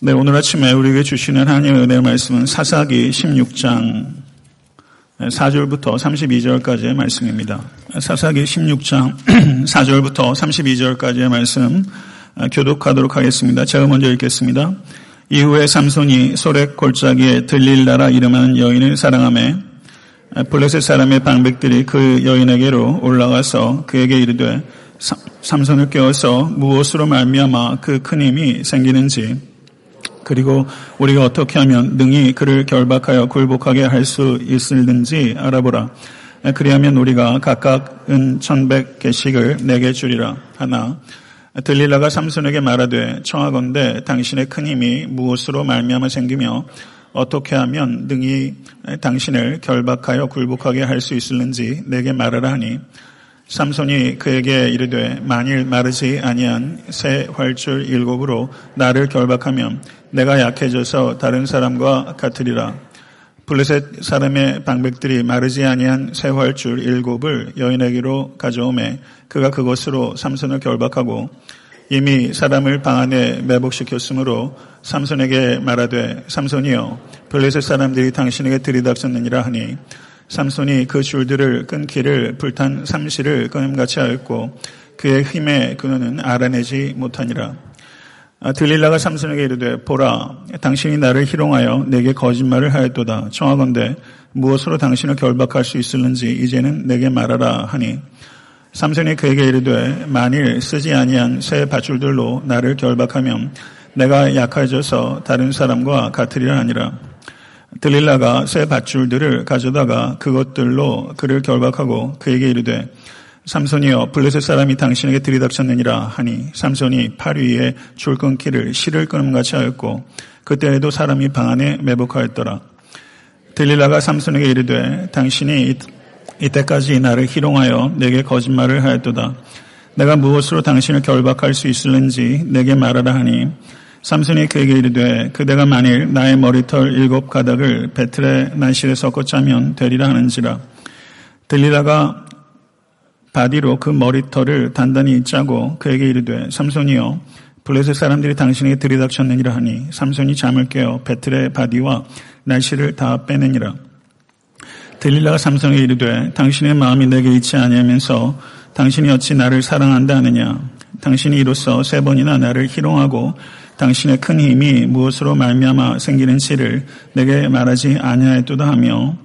네, 오늘 아침에 우리에게 주시는 하나님의 은혜의 말씀은 사사기 16장 4절부터 32절까지의 말씀입니다. 사사기 16장 4절부터 32절까지의 말씀 교독하도록 하겠습니다. 제가 먼저 읽겠습니다. 이후에 삼손이 소렉 골짜기에 들릴라라 이름하는 여인을 사랑함에 블레셋 사람의 방백들이 그 여인에게로 올라가서 그에게 이르되 삼손을 깨워서 무엇으로 말미암아 그 큰 힘이 생기는지 그리고 우리가 어떻게 하면 능히 그를 결박하여 굴복하게 할 수 있을는지 알아보라. 그리하면 우리가 각각 은 천백 개씩을 내게 주리라 하나 들릴라가 삼손에게 말하되 청하건대 당신의 큰 힘이 무엇으로 말미암아 생기며 어떻게 하면 능히 당신을 결박하여 굴복하게 할 수 있을는지 내게 말하라 하니 삼손이 그에게 이르되 만일 마르지 아니한 새 활줄 일곱으로 나를 결박하면 내가 약해져서 다른 사람과 같으리라. 블레셋 사람의 방백들이 마르지 아니한 새 활줄 일곱을 여인에게로 가져오매 그가 그것으로 삼손을 결박하고 이미 사람을 방 안에 매복시켰으므로 삼손에게 말하되 삼손이여 블레셋 사람들이 당신에게 들이닥쳤느니라 하니 삼손이 그 줄들을 끊기를 불탄 삼시를 끊음같이 하였고 그의 힘에 그는 알아내지 못하니라. 아, 들릴라가 삼손에게 이르되 보라 당신이 나를 희롱하여 내게 거짓말을 하였도다. 청하건대 무엇으로 당신을 결박할 수 있을는지 이제는 내게 말하라 하니. 삼손이 그에게 이르되 만일 쓰지 아니한 새 밧줄들로 나를 결박하면 내가 약해져서 다른 사람과 같으리라 하니라 들릴라가 새 밧줄들을 가져다가 그것들로 그를 결박하고 그에게 이르되 삼손이여 블레셋 사람이 당신에게 들이닥쳤느니라 하니 삼손이 팔 위에 줄 끊기를 실을 끊음 같이 하였고 그때에도 사람이 방 안에 매복하였더라. 들릴라가 삼손에게 이르되 당신이 이때까지 나를 희롱하여 내게 거짓말을 하였도다. 내가 무엇으로 당신을 결박할 수 있을는지 내게 말하라 하니 삼손이 그에게 이르되 그대가 만일 나의 머리털 일곱 가닥을 베틀의 날실에 섞어 짜면 되리라 하는지라. 들릴라가 바디로 그 머리털을 단단히 짜고 그에게 이르되 삼손이여 블레셋 사람들이 당신에게 들이닥쳤느니라 하니 삼손이 잠을 깨어 베틀의 바디와 날실을 다 빼내니라. 들릴라가 삼손에게 이르되 당신의 마음이 내게 있지 아니하면서 당신이 어찌 나를 사랑한다 하느냐? 당신이 이로써 세 번이나 나를 희롱하고 당신의 큰 힘이 무엇으로 말미암아 생기는지를 내게 말하지 아니하였도다 하며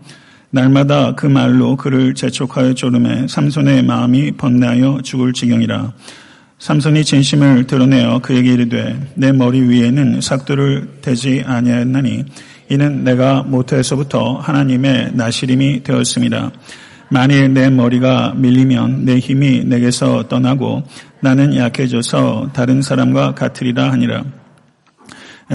날마다 그 말로 그를 재촉하여 조름에 삼손의 마음이 번뇌하여 죽을 지경이라. 삼손이 진심을 드러내어 그에게 이르되 내 머리 위에는 삭도를 대지 아니하였나니 이는 내가 모태에서부터 하나님의 나시림이 되었습니다. 만일 내 머리가 밀리면 내 힘이 내게서 떠나고 나는 약해져서 다른 사람과 같으리라 하니라.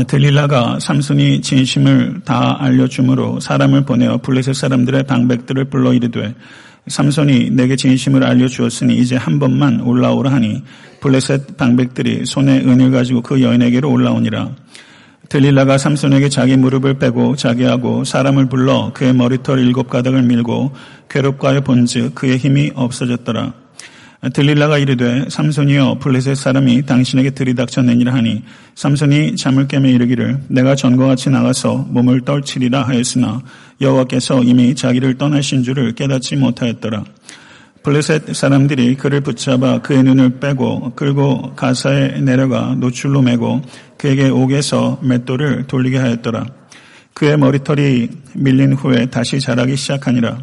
들릴라가 삼손이 진심을 다 알려주므로 사람을 보내어 블레셋 사람들의 방백들을 불러 이르되 삼손이 내게 진심을 알려주었으니 이제 한 번만 올라오라 하니 블레셋 방백들이 손에 은을 가지고 그 여인에게로 올라오니라. 들릴라가 삼손에게 자기 무릎을 빼고 자기하고 사람을 불러 그의 머리털 일곱 가닥을 밀고 괴롭과여 본즉 그의 힘이 없어졌더라. 들릴라가 이르되 삼손이여 블레셋 사람이 당신에게 들이닥쳤느니라 하니 삼손이 잠을 깨며 이르기를 내가 전과 같이 나가서 몸을 떨치리라 하였으나 여호와께서 이미 자기를 떠나신 줄을 깨닫지 못하였더라. 블레셋 사람들이 그를 붙잡아 그의 눈을 빼고 끌고 가사에 내려가 노출로 매고 그에게 옥에서 맷돌을 돌리게 하였더라. 그의 머리털이 밀린 후에 다시 자라기 시작하니라.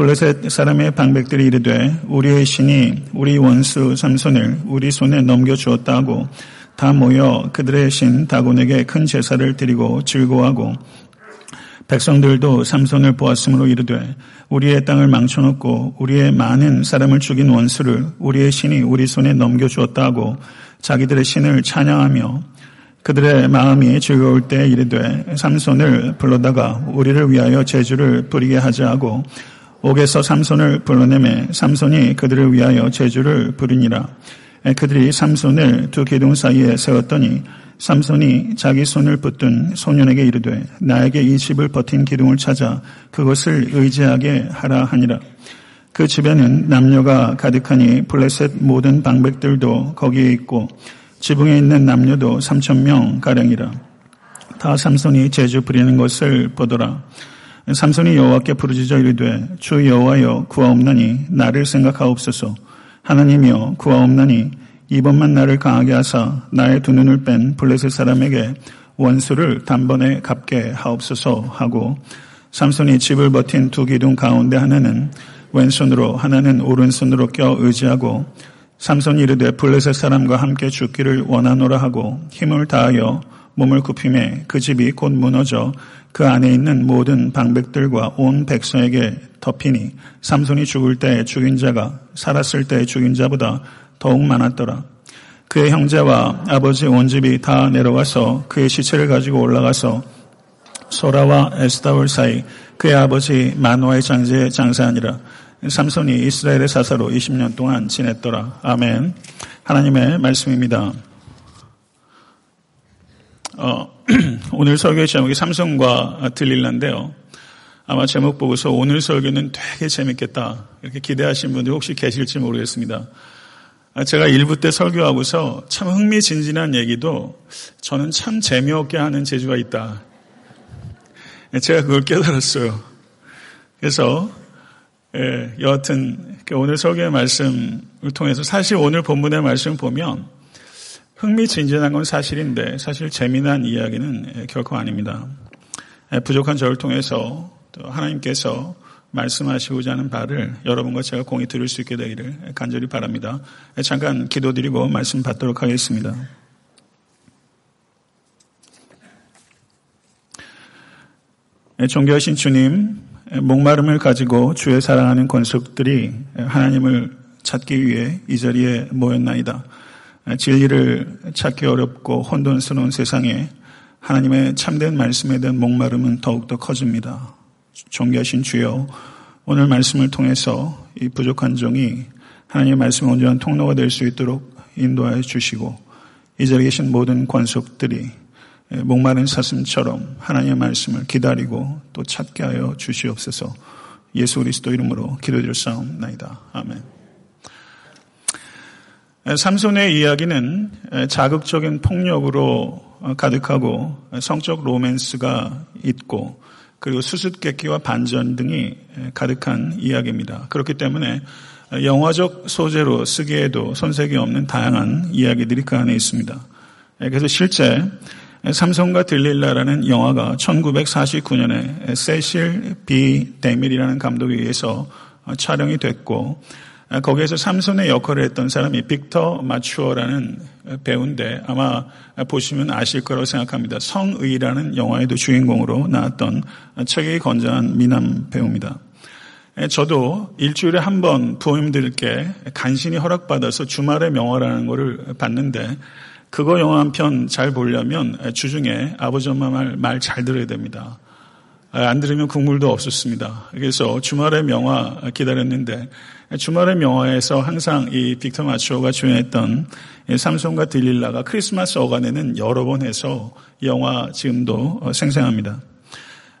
블레셋 사람의 방백들이 이르되 우리의 신이 우리 원수 삼손을 우리 손에 넘겨주었다 하고 다 모여 그들의 신 다곤에게 큰 제사를 드리고 즐거워하고 백성들도 삼손을 보았으므로 이르되 우리의 땅을 망쳐놓고 우리의 많은 사람을 죽인 원수를 우리의 신이 우리 손에 넘겨주었다 하고 자기들의 신을 찬양하며 그들의 마음이 즐거울 때 이르되 삼손을 불러다가 우리를 위하여 제주를 부리게 하자 하고 옥에서 삼손을 불러내매 삼손이 그들을 위하여 제주를 부르니라. 그들이 삼손을 두 기둥 사이에 세웠더니 삼손이 자기 손을 붙든 소년에게 이르되 나에게 이 집을 버틴 기둥을 찾아 그것을 의지하게 하라 하니라. 그 집에는 남녀가 가득하니 블레셋 모든 방백들도 거기에 있고 지붕에 있는 남녀도 삼천 명 가량이라. 다 삼손이 제주 부리는 것을 보더라. 삼손이 여호와께 부르짖어 이르되 주 여호와여 구하옵나니 나를 생각하옵소서. 하나님이여 구하옵나니 이번만 나를 강하게 하사 나의 두 눈을 뺀 블레셋 사람에게 원수를 단번에 갚게 하옵소서 하고 삼손이 집을 버틴 두 기둥 가운데 하나는 왼손으로 하나는 오른손으로 껴 의지하고 삼손이 이르되 블레셋 사람과 함께 죽기를 원하노라 하고 힘을 다하여 몸을 굽힘에 그 집이 곧 무너져 그 안에 있는 모든 방백들과 온 백성에게 덮이니 삼손이 죽을 때 죽인 자가 살았을 때 죽인 자보다 더욱 많았더라. 그의 형제와 아버지 온 집이 다 내려가서 그의 시체를 가지고 올라가서 소라와 에스다올 사이 그의 아버지 마노아의 장제에 장사하니라. 삼손이 이스라엘의 사사로 20년 동안 지냈더라. 아멘. 하나님의 말씀입니다. 어, 오늘 설교의 제목이 삼성과 들릴란데요. 아마 제목 보고서 오늘 설교는 되게 재밌겠다 이렇게 기대하신 분들 혹시 계실지 모르겠습니다. 아, 제가 일부 때 설교하고서 참 흥미진진한 얘기도 저는 참 재미없게 하는 재주가 있다. 제가 그걸 깨달았어요. 그래서 예, 여하튼 오늘 설교의 말씀을 통해서 사실 오늘 본문의 말씀 을 보면 흥미진진한 건 사실인데 사실 재미난 이야기는 결코 아닙니다. 부족한 저를 통해서 하나님께서 말씀하시고자 하는 바를 여러분과 제가 공히 들을 수 있게 되기를 간절히 바랍니다. 잠깐 기도드리고 말씀 받도록 하겠습니다. 존귀하신 주님, 목마름을 가지고 주의 사랑하는 권속들이 하나님을 찾기 위해 이 자리에 모였나이다. 진리를 찾기 어렵고 혼돈스러운 세상에 하나님의 참된 말씀에 대한 목마름은 더욱더 커집니다. 존귀하신 주여, 오늘 말씀을 통해서 이 부족한 종이 하나님의 말씀의 온전한 통로가 될 수 있도록 인도하여 주시고, 이 자리에 계신 모든 관속들이 목마른 사슴처럼 하나님의 말씀을 기다리고 또 찾게 하여 주시옵소서 예수 그리스도 이름으로 기도드렸사옵나이다. 아멘. 삼손의 이야기는 자극적인 폭력으로 가득하고 성적 로맨스가 있고 그리고 수수께끼와 반전 등이 가득한 이야기입니다. 그렇기 때문에 영화적 소재로 쓰기에도 손색이 없는 다양한 이야기들이 그 안에 있습니다. 그래서 실제 삼성과 들릴라라는 영화가 1949년에 세실 비 데밀이라는 감독에 의해서 촬영이 됐고 거기에서 삼손의 역할을 했던 사람이 빅터 마추어라는 배우인데 아마 보시면 아실 거라고 생각합니다. 성의라는 영화에도 주인공으로 나왔던 책이 건장한 미남 배우입니다. 저도 일주일에 한 번 부모님들께 간신히 허락받아서 주말의 명화라는 것을 봤는데 그거 영화 한 편 잘 보려면 주중에 아버지 엄마 말말잘 들어야 됩니다. 안 들으면 국물도 없었습니다. 그래서 주말의 명화 기다렸는데 주말의 명화에서 항상 이 빅터 마추어가 주연했던 삼손과 딜릴라가 크리스마스 어간에는 여러 번 해서 영화 지금도 생생합니다.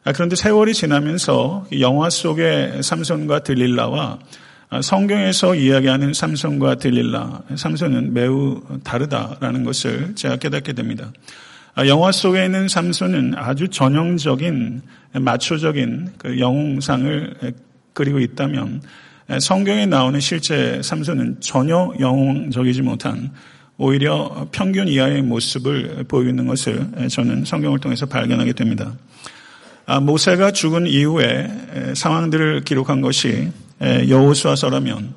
아, 그런데 세월이 지나면서 영화 속의 삼손과 딜릴라와 성경에서 이야기하는 삼손과 딜릴라, 삼손은 매우 다르다라는 것을 제가 깨닫게 됩니다. 아, 영화 속에 있는 삼손은 아주 전형적인 마초적인 그 영웅상을 그리고 있다면 성경에 나오는 실제 삼손은 전혀 영웅적이지 못한 오히려 평균 이하의 모습을 보이는 것을 저는 성경을 통해서 발견하게 됩니다. 아, 모세가 죽은 이후에 상황들을 기록한 것이 여호수아서라면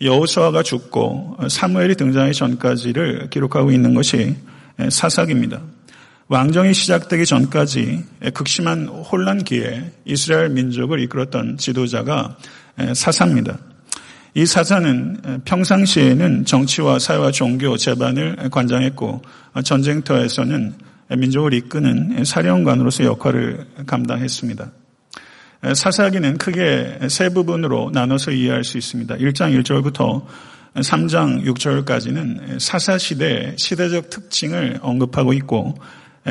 여호수아가 죽고 사무엘이 등장하기 전까지를 기록하고 있는 것이 사사기입니다. 왕정이 시작되기 전까지 극심한 혼란기에 이스라엘 민족을 이끌었던 지도자가 사사입니다. 이 사사는 평상시에는 정치와 사회와 종교 재반을 관장했고 전쟁터에서는 민족을 이끄는 사령관으로서 역할을 감당했습니다. 사사기는 크게 세 부분으로 나눠서 이해할 수 있습니다. 1장 1절부터 3장 6절까지는 사사시대의 시대적 특징을 언급하고 있고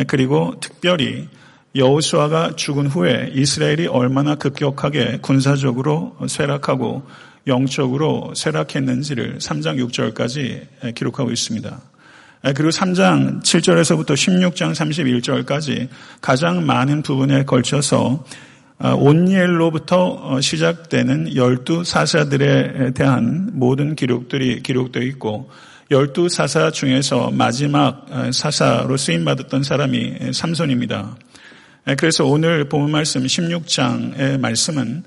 그리고 특별히 여호수아가 죽은 후에 이스라엘이 얼마나 급격하게 군사적으로 쇠락하고 영적으로 쇠락했는지를 3장 6절까지 기록하고 있습니다. 그리고 3장 7절에서부터 16장 31절까지 가장 많은 부분에 걸쳐서 온니엘로부터 시작되는 열두 사사들에 대한 모든 기록들이 기록되어 있고 열두 사사 중에서 마지막 사사로 쓰임 받았던 사람이 삼손입니다. 그래서 오늘 본 말씀 16장의 말씀은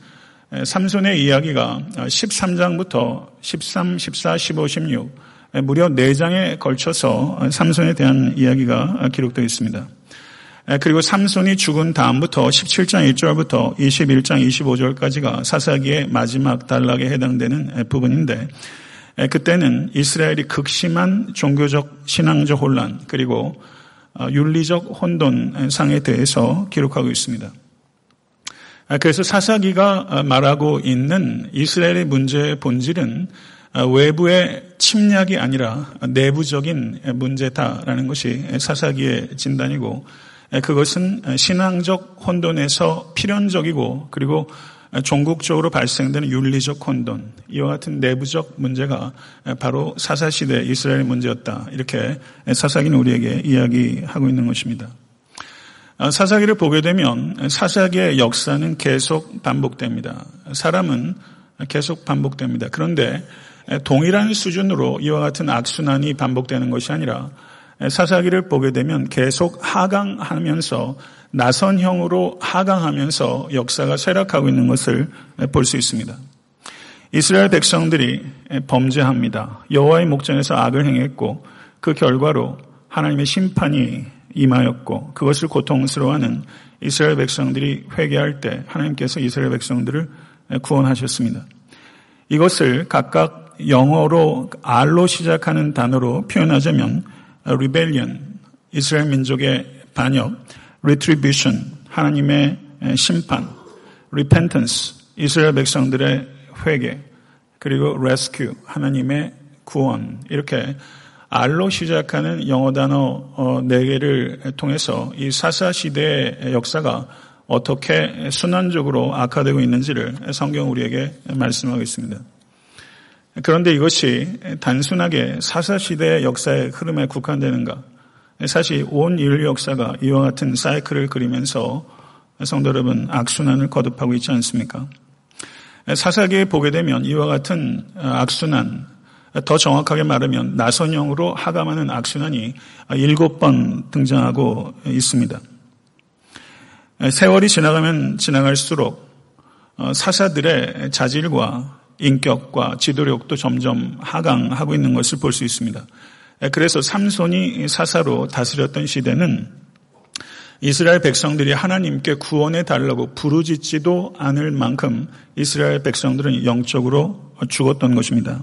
삼손의 이야기가 13장부터 13, 14, 15, 16 무려 4장에 걸쳐서 삼손에 대한 이야기가 기록되어 있습니다. 그리고 삼손이 죽은 다음부터 17장 1절부터 21장 25절까지가 사사기의 마지막 단락에 해당되는 부분인데 그때는 이스라엘이 극심한 종교적 신앙적 혼란 그리고 어, 윤리적 혼돈상에 대해서 기록하고 있습니다. 그래서 사사기가 말하고 있는 이스라엘의 문제의 본질은 외부의 침략이 아니라 내부적인 문제다라는 것이 사사기의 진단이고 그것은 신앙적 혼돈에서 필연적이고 그리고 종국적으로 발생되는 윤리적 혼돈, 이와 같은 내부적 문제가 바로 사사시대 이스라엘 문제였다. 이렇게 사사기는 우리에게 이야기하고 있는 것입니다. 사사기를 보게 되면 사사기의 역사는 계속 반복됩니다. 사람은 계속 반복됩니다. 그런데 동일한 수준으로 이와 같은 악순환이 반복되는 것이 아니라 사사기를 보게 되면 계속 하강하면서 나선형으로 하강하면서 역사가 쇠락하고 있는 것을 볼 수 있습니다. 이스라엘 백성들이 범죄합니다. 여호와의 목전에서 악을 행했고 그 결과로 하나님의 심판이 임하였고 그것을 고통스러워하는 이스라엘 백성들이 회개할 때 하나님께서 이스라엘 백성들을 구원하셨습니다. 이것을 각각 영어로 R로 시작하는 단어로 표현하자면 rebellion, 이스라엘 민족의 반역, retribution, 하나님의 심판, repentance, 이스라엘 백성들의 회개, 그리고 rescue, 하나님의 구원, 이렇게 R로 시작하는 영어 단어 네 개를 통해서 이 사사 시대의 역사가 어떻게 순환적으로 악화되고 있는지를 성경 우리에게 말씀하고 있습니다. 그런데 이것이 단순하게 사사 시대의 역사의 흐름에 국한되는가? 사실 온 인류 역사가 이와 같은 사이클을 그리면서 성도 여러분 악순환을 거듭하고 있지 않습니까? 사사기에 보게 되면 이와 같은 악순환, 더 정확하게 말하면 나선형으로 하감하는 악순환이 일곱 번 등장하고 있습니다. 세월이 지나가면 지나갈수록 사사들의 자질과 인격과 지도력도 점점 하강하고 있는 것을 볼 수 있습니다. 예, 그래서 삼손이 사사로 다스렸던 시대는 이스라엘 백성들이 하나님께 구원해 달라고 부르짖지도 않을 만큼 이스라엘 백성들은 영적으로 죽었던 것입니다.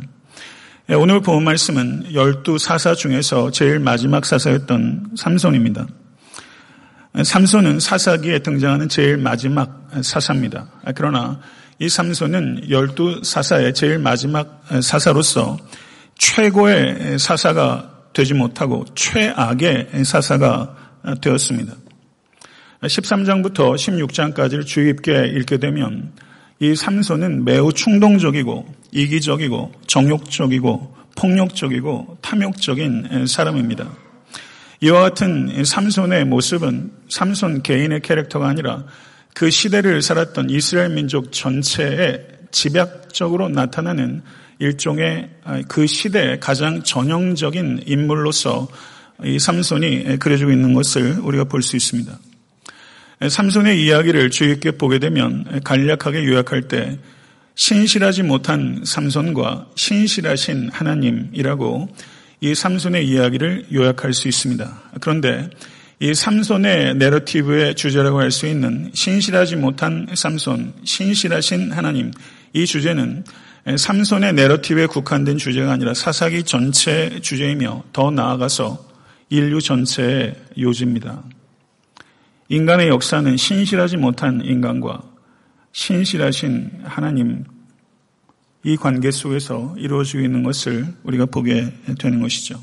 예, 오늘 본 말씀은 열두 사사 중에서 제일 마지막 사사였던 삼손입니다. 예, 삼손은 사사기에 등장하는 제일 마지막 사사입니다. 그러나 이 삼손은 열두 사사의 제일 마지막 사사로서 최고의 사사가 되지 못하고 최악의 사사가 되었습니다. 13장부터 16장까지를 주의 깊게 읽게 되면 이 삼손은 매우 충동적이고 이기적이고 정욕적이고 폭력적이고 탐욕적인 사람입니다. 이와 같은 삼손의 모습은 삼손 개인의 캐릭터가 아니라 그 시대를 살았던 이스라엘 민족 전체에 집약적으로 나타나는 일종의 아, 그 시대의 가장 전형적인 인물로서 이 삼손이 그려지고 있는 것을 우리가 볼 수 있습니다. 삼손의 이야기를 주의 깊게 보게 되면 간략하게 요약할 때 신실하지 못한 삼손과 신실하신 하나님이라고 이 삼손의 이야기를 요약할 수 있습니다. 그런데 이 삼손의 내러티브의 주제라고 할 수 있는 신실하지 못한 삼손, 신실하신 하나님 이 주제는 삼손의 내러티브에 국한된 주제가 아니라 사사기 전체 주제이며 더 나아가서 인류 전체의 요지입니다. 인간의 역사는 신실하지 못한 인간과 신실하신 하나님 이 관계 속에서 이루어지고 있는 것을 우리가 보게 되는 것이죠.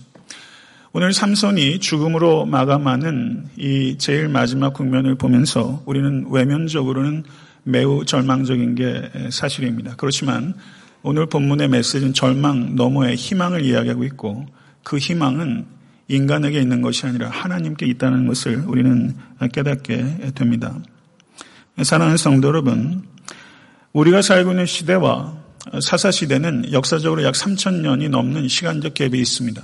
오늘 삼손이 죽음으로 마감하는 이 제일 마지막 국면을 보면서 우리는 외면적으로는 매우 절망적인 게 사실입니다. 그렇지만 오늘 본문의 메시지는 절망 너머의 희망을 이야기하고 있고 그 희망은 인간에게 있는 것이 아니라 하나님께 있다는 것을 우리는 깨닫게 됩니다. 사랑하는 성도 여러분, 우리가 살고 있는 시대와 사사 시대는 역사적으로 약 3천년이 넘는 시간적 갭이 있습니다.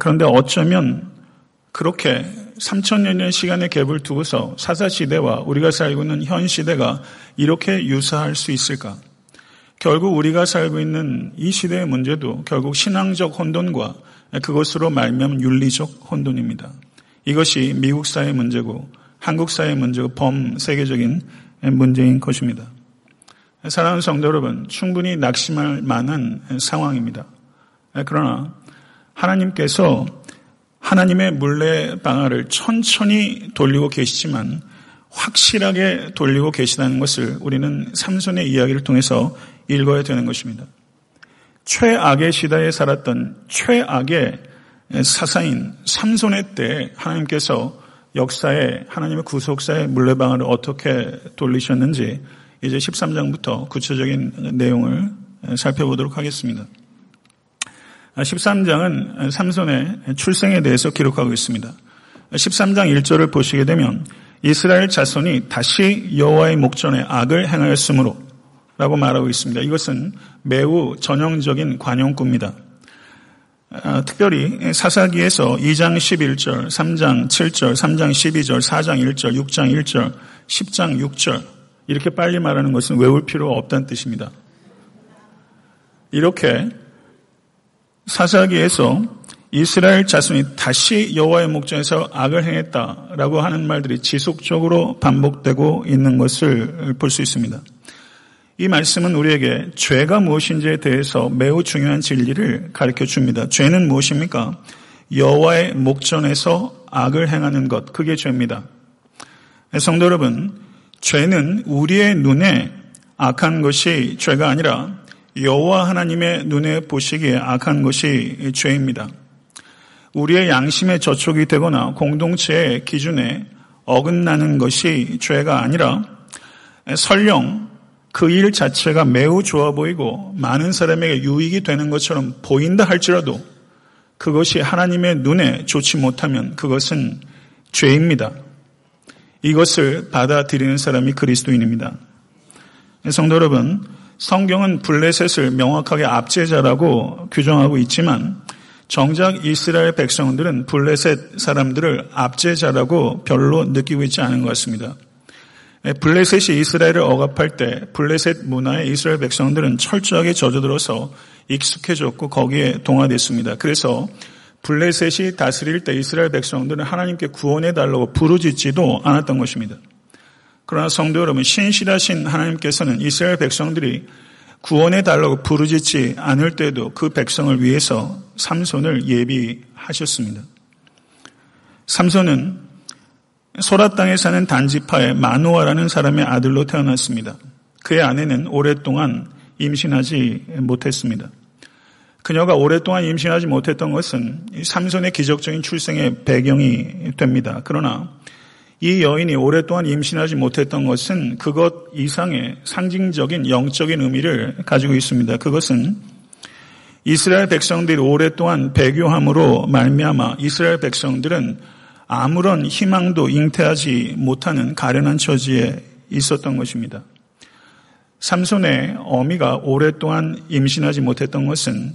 그런데 어쩌면 그렇게 3천년의 시간의 갭을 두고서 사사 시대와 우리가 살고 있는 현 시대가 이렇게 유사할 수 있을까? 결국 우리가 살고 있는 이 시대의 문제도 결국 신앙적 혼돈과 그것으로 말미암은 윤리적 혼돈입니다. 이것이 미국 사회 문제고 한국 사회 문제고 범세계적인 문제인 것입니다. 사랑하는 성도 여러분, 충분히 낙심할 만한 상황입니다. 그러나 하나님께서 하나님의 물레 방아를 천천히 돌리고 계시지만 확실하게 돌리고 계시다는 것을 우리는 삼손의 이야기를 통해서 읽어야 되는 것입니다. 최악의 시대에 살았던 최악의 사사인 삼손의 때 하나님께서 역사에 하나님의 구속사의 물레방아를 어떻게 돌리셨는지 이제 13장부터 구체적인 내용을 살펴보도록 하겠습니다. 13장은 삼손의 출생에 대해서 기록하고 있습니다. 13장 1절을 보시게 되면 이스라엘 자손이 다시 여호와의 목전에 악을 행하였으므로 라고 말하고 있습니다. 이것은 매우 전형적인 관용구입니다. 아, 특별히 사사기에서 2장 11절, 3장 7절, 3장 12절, 4장 1절, 6장 1절, 10장 6절 이렇게 빨리 말하는 것은 외울 필요가 없다는 뜻입니다. 이렇게 사사기에서 이스라엘 자손이 다시 여호와의 목전에서 악을 행했다라고 하는 말들이 지속적으로 반복되고 있는 것을 볼 수 있습니다. 이 말씀은 우리에게 죄가 무엇인지에 대해서 매우 중요한 진리를 가르쳐 줍니다. 죄는 무엇입니까? 여호와의 목전에서 악을 행하는 것, 그게 죄입니다. 성도 여러분, 죄는 우리의 눈에 악한 것이 죄가 아니라 여호와 하나님의 눈에 보시기에 악한 것이 죄입니다. 우리의 양심의 저촉이 되거나 공동체의 기준에 어긋나는 것이 죄가 아니라 설령 그 일 자체가 매우 좋아 보이고 많은 사람에게 유익이 되는 것처럼 보인다 할지라도 그것이 하나님의 눈에 좋지 못하면 그것은 죄입니다. 이것을 받아들이는 사람이 그리스도인입니다. 성도 여러분, 성경은 블레셋을 명확하게 압제자라고 규정하고 있지만 정작 이스라엘 백성들은 블레셋 사람들을 압제자라고 별로 느끼고 있지 않은 것 같습니다. 예, 블레셋이 이스라엘을 억압할 때 블레셋 문화에 이스라엘 백성들은 철저하게 젖어들어서 익숙해졌고 거기에 동화됐습니다. 그래서 블레셋이 다스릴 때 이스라엘 백성들은 하나님께 구원해 달라고 부르짖지도 않았던 것입니다. 그러나 성도 여러분, 신실하신 하나님께서는 이스라엘 백성들이 구원해 달라고 부르짖지 않을 때도 그 백성을 위해서 삼손을 예비하셨습니다. 삼손은 소라 땅에 사는 단지파의 마누아라는 사람의 아들로 태어났습니다. 그의 아내는 오랫동안 임신하지 못했습니다. 그녀가 오랫동안 임신하지 못했던 것은 삼손의 기적적인 출생의 배경이 됩니다. 그러나 이 여인이 오랫동안 임신하지 못했던 것은 그것 이상의 상징적인 영적인 의미를 가지고 있습니다. 그것은 이스라엘 백성들이 오랫동안 배교함으로 말미암아 이스라엘 백성들은 아무런 희망도 잉태하지 못하는 가련한 처지에 있었던 것입니다. 삼손의 어미가 오랫동안 임신하지 못했던 것은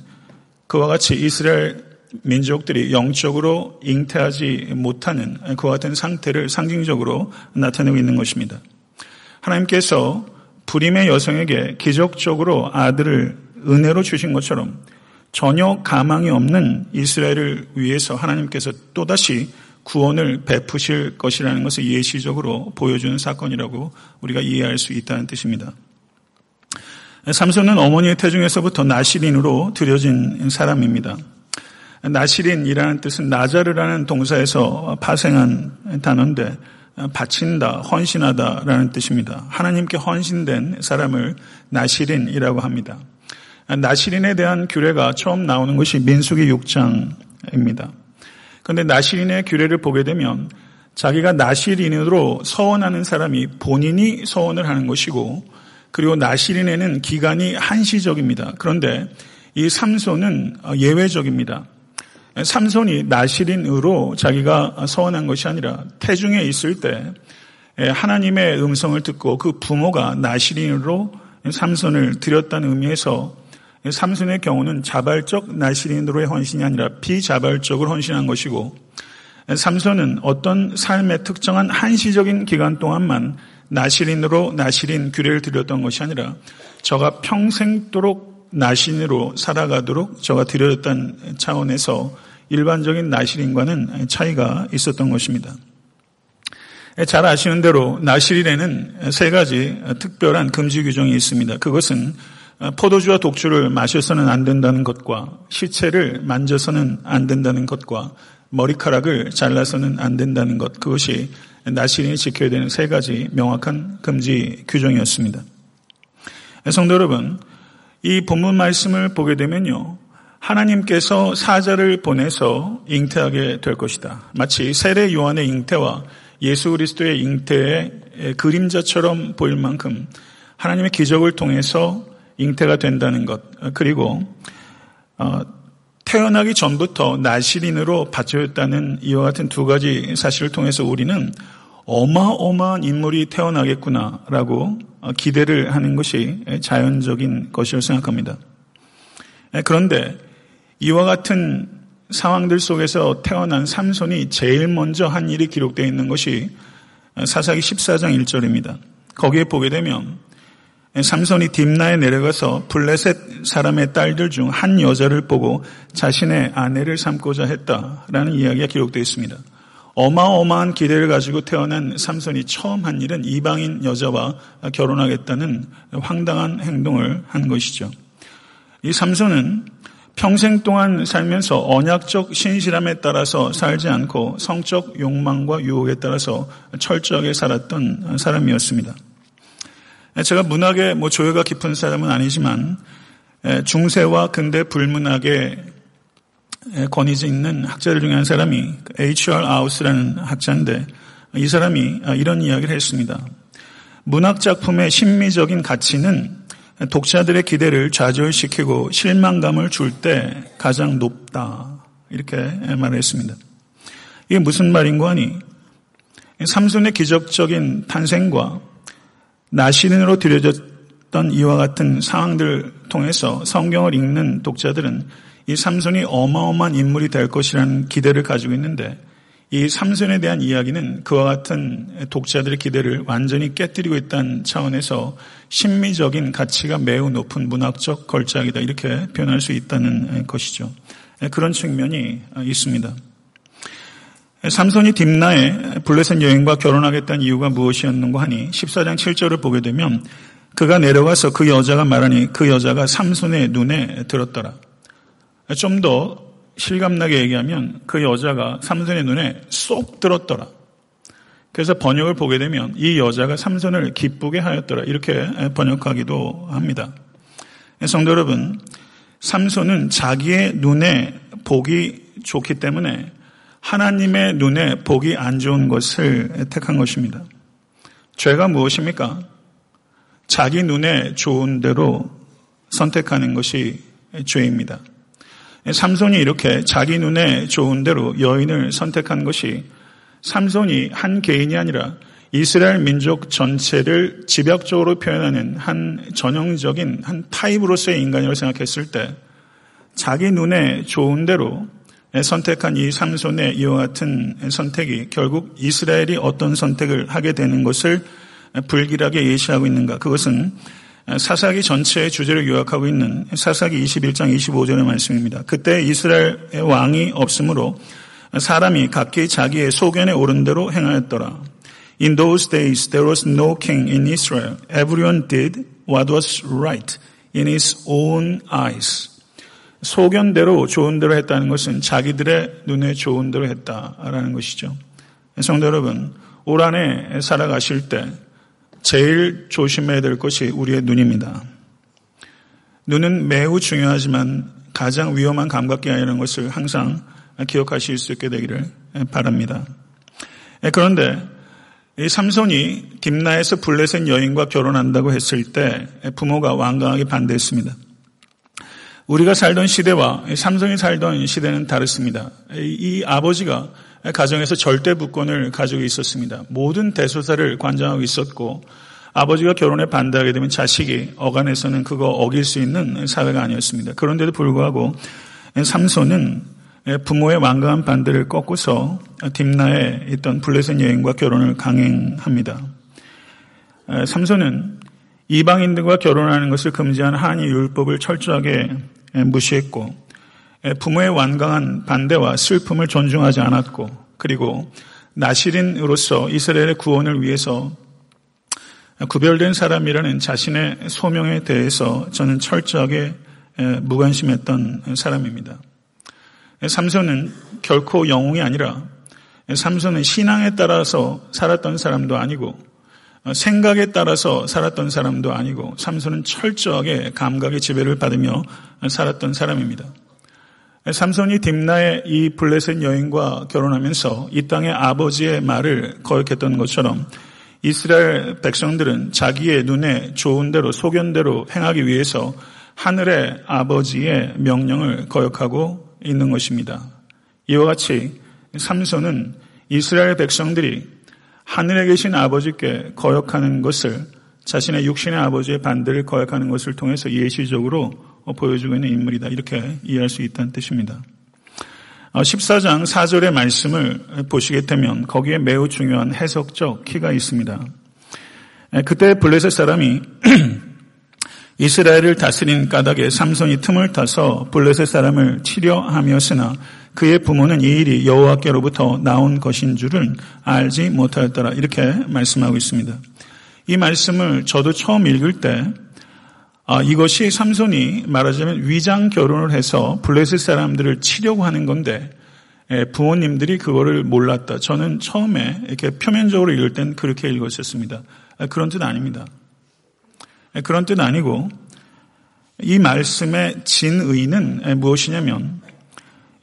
그와 같이 이스라엘 민족들이 영적으로 잉태하지 못하는 그와 같은 상태를 상징적으로 나타내고 있는 것입니다. 하나님께서 불임의 여성에게 기적적으로 아들을 은혜로 주신 것처럼 전혀 가망이 없는 이스라엘을 위해서 하나님께서 또다시 구원을 베푸실 것이라는 것을 예시적으로 보여주는 사건이라고 우리가 이해할 수 있다는 뜻입니다. 삼손은 어머니의 태중에서부터 나시린으로 들여진 사람입니다. 나시린이라는 뜻은 나자르라는 동사에서 파생한 단어인데 바친다, 헌신하다라는 뜻입니다. 하나님께 헌신된 사람을 나시린이라고 합니다. 나시린에 대한 규례가 처음 나오는 것이 민수기 6장입니다. 그런데 나시린의 규례를 보게 되면 자기가 나시린으로 서원하는 사람이 본인이 서원을 하는 것이고 그리고 나시린에는 기간이 한시적입니다. 그런데 이 삼손은 예외적입니다. 삼손이 나시린으로 자기가 서원한 것이 아니라 태중에 있을 때 하나님의 음성을 듣고 그 부모가 나시린으로 삼손을 드렸다는 의미에서 삼손의 경우는 자발적 나시린으로의 헌신이 아니라 비자발적으로 헌신한 것이고 삼손은 어떤 삶의 특정한 한시적인 기간 동안만 나시린으로 나시린 규례를 드렸던 것이 아니라 저가 평생도록 나신으로 살아가도록 저가 드렸다는 차원에서 일반적인 나시린과는 차이가 있었던 것입니다. 잘 아시는 대로 나시린에는 세 가지 특별한 금지 규정이 있습니다. 그것은 포도주와 독주를 마셔서는 안 된다는 것과 시체를 만져서는 안 된다는 것과 머리카락을 잘라서는 안 된다는 것 그것이 나시린이 지켜야 되는 세 가지 명확한 금지 규정이었습니다. 성도 여러분, 이 본문 말씀을 보게 되면요. 하나님께서 사자를 보내서 잉태하게 될 것이다. 마치 세례 요한의 잉태와 예수 그리스도의 잉태의 그림자처럼 보일 만큼 하나님의 기적을 통해서 잉태가 된다는 것. 그리고 어, 태어나기 전부터 나시린으로 바쳐졌다는 이와 같은 두 가지 사실을 통해서 우리는 어마어마한 인물이 태어나겠구나라고 기대를 하는 것이 자연적인 것이라고 생각합니다. 그런데 이와 같은 상황들 속에서 태어난 삼손이 제일 먼저 한 일이 기록되어 있는 것이 사사기 14장 1절입니다. 거기에 보게 되면 삼손이 딥나에 내려가서 블레셋 사람의 딸들 중 한 여자를 보고 자신의 아내를 삼고자 했다라는 이야기가 기록되어 있습니다. 어마어마한 기대를 가지고 태어난 삼손이 처음 한 일은 이방인 여자와 결혼하겠다는 황당한 행동을 한 것이죠. 이 삼손은 평생 동안 살면서 언약적 신실함에 따라서 살지 않고 성적 욕망과 유혹에 따라서 철저하게 살았던 사람이었습니다. 제가 문학에 뭐 조예가 깊은 사람은 아니지만 중세와 근대 불문학에 권위지 있는 학자들 중에 한 사람이 H.R. 아우스라는 학자인데 이 사람이 이런 이야기를 했습니다. 문학 작품의 심미적인 가치는 독자들의 기대를 좌절시키고 실망감을 줄 때 가장 높다. 이렇게 말했습니다. 이게 무슨 말인고 하니 삼손의 기적적인 탄생과 나시린으로 들여졌던 이와 같은 상황들을 통해서 성경을 읽는 독자들은 이 삼손이 어마어마한 인물이 될 것이라는 기대를 가지고 있는데 이 삼손에 대한 이야기는 그와 같은 독자들의 기대를 완전히 깨뜨리고 있다는 차원에서 심미적인 가치가 매우 높은 문학적 걸작이다 이렇게 표현할 수 있다는 것이죠. 그런 측면이 있습니다. 삼손이 딥나에 블레셋 여행과 결혼하겠다는 이유가 무엇이었는가 하니 14장 7절을 보게 되면 그가 내려와서 그 여자가 말하니 그 여자가 삼손의 눈에 들었더라. 좀 더 실감나게 얘기하면 그 여자가 삼손의 눈에 쏙 들었더라. 그래서 번역을 보게 되면 이 여자가 삼손을 기쁘게 하였더라. 이렇게 번역하기도 합니다. 성도 여러분, 삼손은 자기의 눈에 복이 좋기 때문에 하나님의 눈에 복이 안 좋은 것을 택한 것입니다. 죄가 무엇입니까? 자기 눈에 좋은 대로 선택하는 것이 죄입니다. 삼손이 이렇게 자기 눈에 좋은 대로 여인을 선택한 것이 삼손이 한 개인이 아니라 이스라엘 민족 전체를 집약적으로 표현하는 한 전형적인 한 타입으로서의 인간이라고 생각했을 때 자기 눈에 좋은 대로 선택한 이 삼손의 이와 같은 선택이 결국 이스라엘이 어떤 선택을 하게 되는 것을 불길하게 예시하고 있는가? 그것은 사사기 전체의 주제를 요약하고 있는 사사기 21장 25절의 말씀입니다. 그때 이스라엘의 왕이 없으므로 사람이 각기 자기의 소견에 오른 대로 행하였더라. In those days there was no king in Israel. Everyone did what was right in his own eyes. 소견대로 좋은 대로 했다는 것은 자기들의 눈에 좋은 대로 했다라는 것이죠. 성도 여러분, 올 한 해 살아가실 때 제일 조심해야 될 것이 우리의 눈입니다. 눈은 매우 중요하지만 가장 위험한 감각기관이라는 것을 항상 기억하실 수 있게 되기를 바랍니다. 그런데 이 삼손이 딥나에서 블레셋 여인과 결혼한다고 했을 때 부모가 완강하게 반대했습니다. 우리가 살던 시대와 삼성이 살던 시대는 다릅니다. 이 아버지가 가정에서 절대 부권을 가지고 있었습니다. 모든 대소사를 관장하고 있었고 아버지가 결혼에 반대하게 되면 자식이 어간에서는 그거 어길 수 있는 사회가 아니었습니다. 그런데도 불구하고 삼손은 부모의 완강한 반대를 꺾고서 딥나에 있던 블레셋 여인과 결혼을 강행합니다. 삼손은 이방인들과 결혼하는 것을 금지한 한이 율법을 철저하게 무시했고 부모의 완강한 반대와 슬픔을 존중하지 않았고 그리고 나시린으로서 이스라엘의 구원을 위해서 구별된 사람이라는 자신의 소명에 대해서 저는 철저하게 무관심했던 사람입니다. 삼손은 결코 영웅이 아니라 삼손은 신앙에 따라서 살았던 사람도 아니고 생각에 따라서 살았던 사람도 아니고 삼손은 철저하게 감각의 지배를 받으며 살았던 사람입니다. 삼손이 딥나의 이 블레셋 여인과 결혼하면서 이 땅의 아버지의 말을 거역했던 것처럼 이스라엘 백성들은 자기의 눈에 좋은 대로 소견대로 행하기 위해서 하늘의 아버지의 명령을 거역하고 있는 것입니다. 이와 같이 삼손은 이스라엘 백성들이 하늘에 계신 아버지께 거역하는 것을 자신의 육신의 아버지의 반대를 거역하는 것을 통해서 예시적으로 보여주고 있는 인물이다. 이렇게 이해할 수 있다는 뜻입니다. 14장 어, 4절의 말씀을 보시게 되면 거기에 매우 중요한 해석적 키가 있습니다. 그때 블레셋 사람이 이스라엘을 다스린 까닭에 삼손이 틈을 타서 블레셋 사람을 치려 하였으나 그의 부모는 이 일이 여호와께로부터 나온 것인 줄은 알지 못하였더라 이렇게 말씀하고 있습니다. 이 말씀을 저도 처음 읽을 때 아, 이것이 삼손이 말하자면 위장 결혼을 해서 블레셋 사람들을 치려고 하는 건데 예, 부모님들이 그거를 몰랐다. 저는 처음에 이렇게 표면적으로 읽을 땐 그렇게 읽었었습니다. 아, 그런 뜻 아닙니다. 예, 그런 뜻 아니고 이 말씀의 진의는 예, 무엇이냐면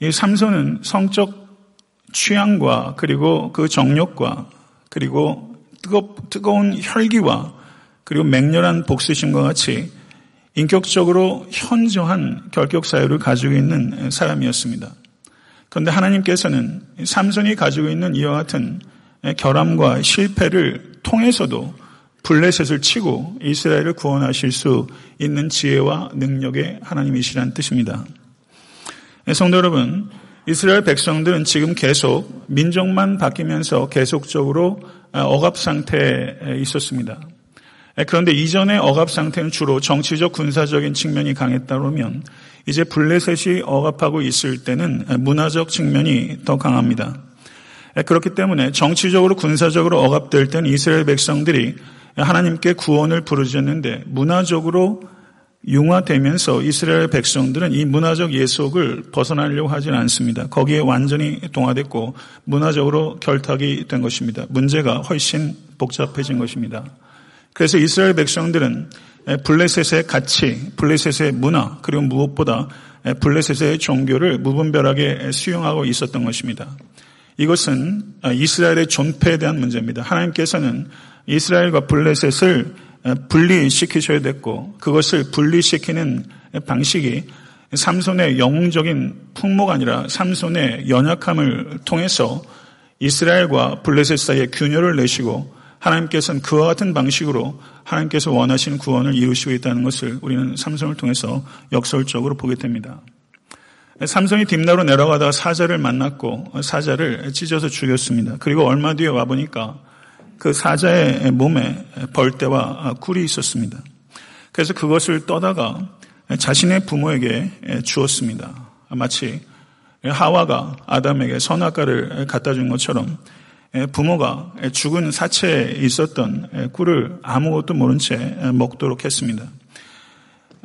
이 삼손은 성적 취향과 그리고 그 정욕과 그리고 뜨거, 뜨거운 혈기와 그리고 맹렬한 복수심과 같이 인격적으로 현저한 결격 사유를 가지고 있는 사람이었습니다. 그런데 하나님께서는 삼손이 가지고 있는 이와 같은 결함과 실패를 통해서도 블레셋을 치고 이스라엘을 구원하실 수 있는 지혜와 능력의 하나님이시라는 뜻입니다. 성도 여러분, 이스라엘 백성들은 지금 계속 민족만 바뀌면서 계속적으로 억압 상태에 있었습니다. 그런데 이전의 억압 상태는 주로 정치적 군사적인 측면이 강했다 그러면 이제 블레셋이 억압하고 있을 때는 문화적 측면이 더 강합니다. 그렇기 때문에 정치적으로 군사적으로 억압될 때는 이스라엘 백성들이 하나님께 구원을 부르짖는데 문화적으로 융화되면서 이스라엘 백성들은 이 문화적 예속을 벗어나려고 하진 않습니다. 거기에 완전히 동화됐고 문화적으로 결탁이 된 것입니다. 문제가 훨씬 복잡해진 것입니다. 그래서 이스라엘 백성들은 블레셋의 가치, 블레셋의 문화, 그리고 무엇보다 블레셋의 종교를 무분별하게 수용하고 있었던 것입니다. 이것은 이스라엘의 존폐에 대한 문제입니다. 하나님께서는 이스라엘과 블레셋을 분리시키셔야 됐고 그것을 분리시키는 방식이 삼손의 영웅적인 풍모가 아니라 삼손의 연약함을 통해서 이스라엘과 블레셋 사이에 균열을 내시고 하나님께서는 그와 같은 방식으로 하나님께서 원하시는 구원을 이루시고 있다는 것을 우리는 삼손을 통해서 역설적으로 보게 됩니다. 삼손이 딥나로 내려가다가 사자를 만났고 사자를 찢어서 죽였습니다. 그리고 얼마 뒤에 와보니까 그 사자의 몸에 벌떼와 꿀이 있었습니다. 그래서 그것을 떠다가 자신의 부모에게 주었습니다. 마치 하와가 아담에게 선악과를 갖다 준 것처럼 부모가 죽은 사체에 있었던 꿀을 아무것도 모른 채 먹도록 했습니다.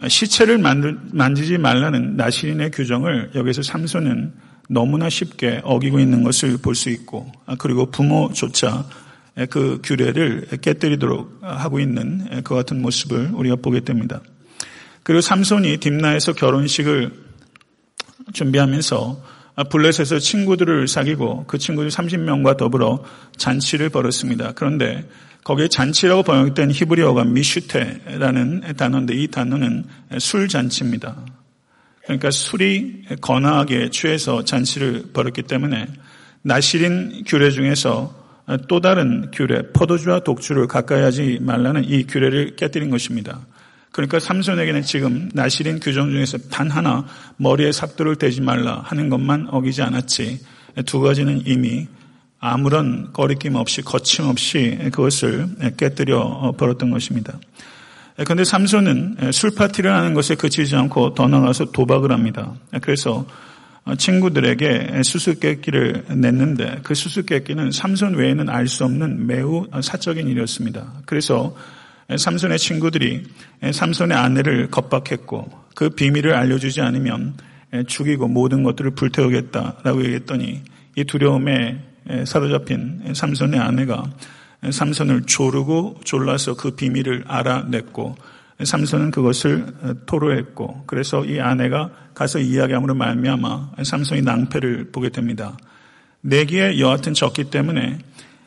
시체를 만지지 말라는 나시린의 규정을 여기서 삼손은 너무나 쉽게 어기고 있는 것을 볼 수 있고 그리고 부모조차 그 규례를 깨뜨리도록 하고 있는 그 같은 모습을 우리가 보게 됩니다. 그리고 삼손이 딥나에서 결혼식을 준비하면서 블레셋에서 친구들을 사귀고 그 친구들 30명과 더불어 잔치를 벌였습니다. 그런데 거기에 잔치라고 번역된 히브리어가 미슈테라는 단어인데 이 단어는 술 잔치입니다. 그러니까 술이 거나하게 취해서 잔치를 벌였기 때문에 나시린 규례 중에서 또 다른 규례, 포도주와 독주를 가까이 하지 말라는 이 규례를 깨뜨린 것입니다. 그러니까 삼손에게는 지금 나시린 규정 중에서 단 하나 머리에 삽도를 대지 말라 하는 것만 어기지 않았지 두 가지는 이미 아무런 거리낌 없이 거침없이 그것을 깨뜨려 버렸던 것입니다. 그런데 삼손은 술 파티를 하는 것에 그치지 않고 더 나가서 도박을 합니다. 그래서 친구들에게 수수께끼를 냈는데 그 수수께끼는 삼손 외에는 알 수 없는 매우 사적인 일이었습니다. 그래서 삼손의 친구들이 삼손의 아내를 겁박했고 그 비밀을 알려주지 않으면 죽이고 모든 것들을 불태우겠다라고 얘기했더니 이 두려움에 사로잡힌 삼손의 아내가 삼손을 조르고 졸라서 그 비밀을 알아냈고 삼손은 그것을 토로했고 그래서 이 아내가 가서 이야기함으로 말미암아 삼손이 낭패를 보게 됩니다. 내기에 여하튼 졌기 때문에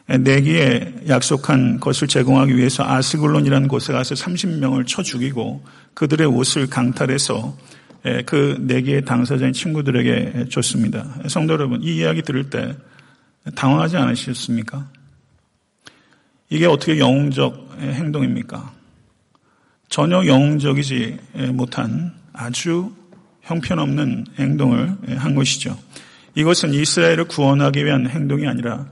내기에 약속한 것을 제공하기 위해서 아스글론이라는 곳에 가서 30명을 쳐 죽이고 그들의 옷을 강탈해서 그 내기의 당사자인 친구들에게 줬습니다. 성도 여러분, 이 이야기 들을 때 당황하지 않으셨습니까? 이게 어떻게 영웅적 행동입니까? 전혀 영웅적이지 못한 아주 형편없는 행동을 한 것이죠. 이것은 이스라엘을 구원하기 위한 행동이 아니라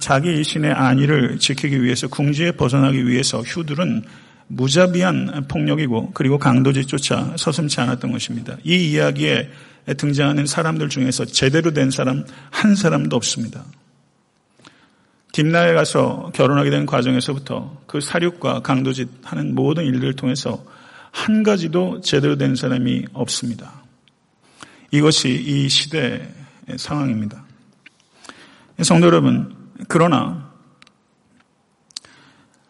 자기 일신의 안위를 지키기 위해서 궁지에 벗어나기 위해서 휴들은 무자비한 폭력이고 그리고 강도질조차 서슴치 않았던 것입니다. 이 이야기에 등장하는 사람들 중에서 제대로 된 사람 한 사람도 없습니다. 딥나에 가서 결혼하게 된 과정에서부터 그 사륙과 강도짓 하는 모든 일들을 통해서 한 가지도 제대로 된 사람이 없습니다. 이것이 이 시대의 상황입니다. 성도 여러분, 그러나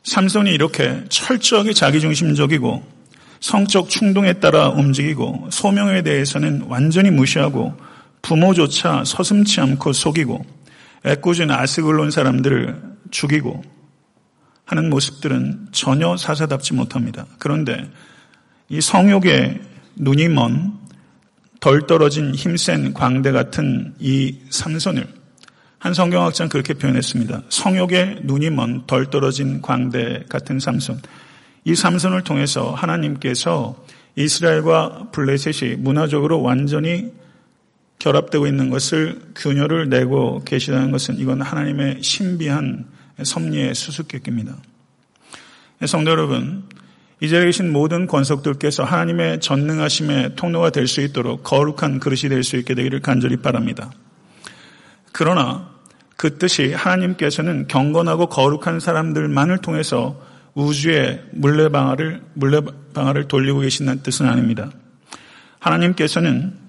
삼손이 이렇게 철저하게 자기중심적이고 성적 충동에 따라 움직이고 소명에 대해서는 완전히 무시하고 부모조차 서슴치 않고 속이고 애꿎은 아스글론 사람들을 죽이고 하는 모습들은 전혀 사사답지 못합니다. 그런데 이 성욕에 눈이 먼 덜 떨어진 힘센 광대 같은 이 삼손을 한 성경학자는 그렇게 표현했습니다. 성욕에 눈이 먼 덜 떨어진 광대 같은 삼손. 이 삼손을 통해서 하나님께서 이스라엘과 블레셋이 문화적으로 완전히 결합되고 있는 것을 균열을 내고 계시다는 것은 이건 하나님의 신비한 섭리의 수수께끼입니다. 성도 여러분, 이 자리에 계신 모든 권속들께서 하나님의 전능하심의 통로가 될 수 있도록 거룩한 그릇이 될 수 있게 되기를 간절히 바랍니다. 그러나 그 뜻이 하나님께서는 경건하고 거룩한 사람들만을 통해서 우주의 물레방아를 물레방아를 돌리고 계신다는 뜻은 아닙니다. 하나님께서는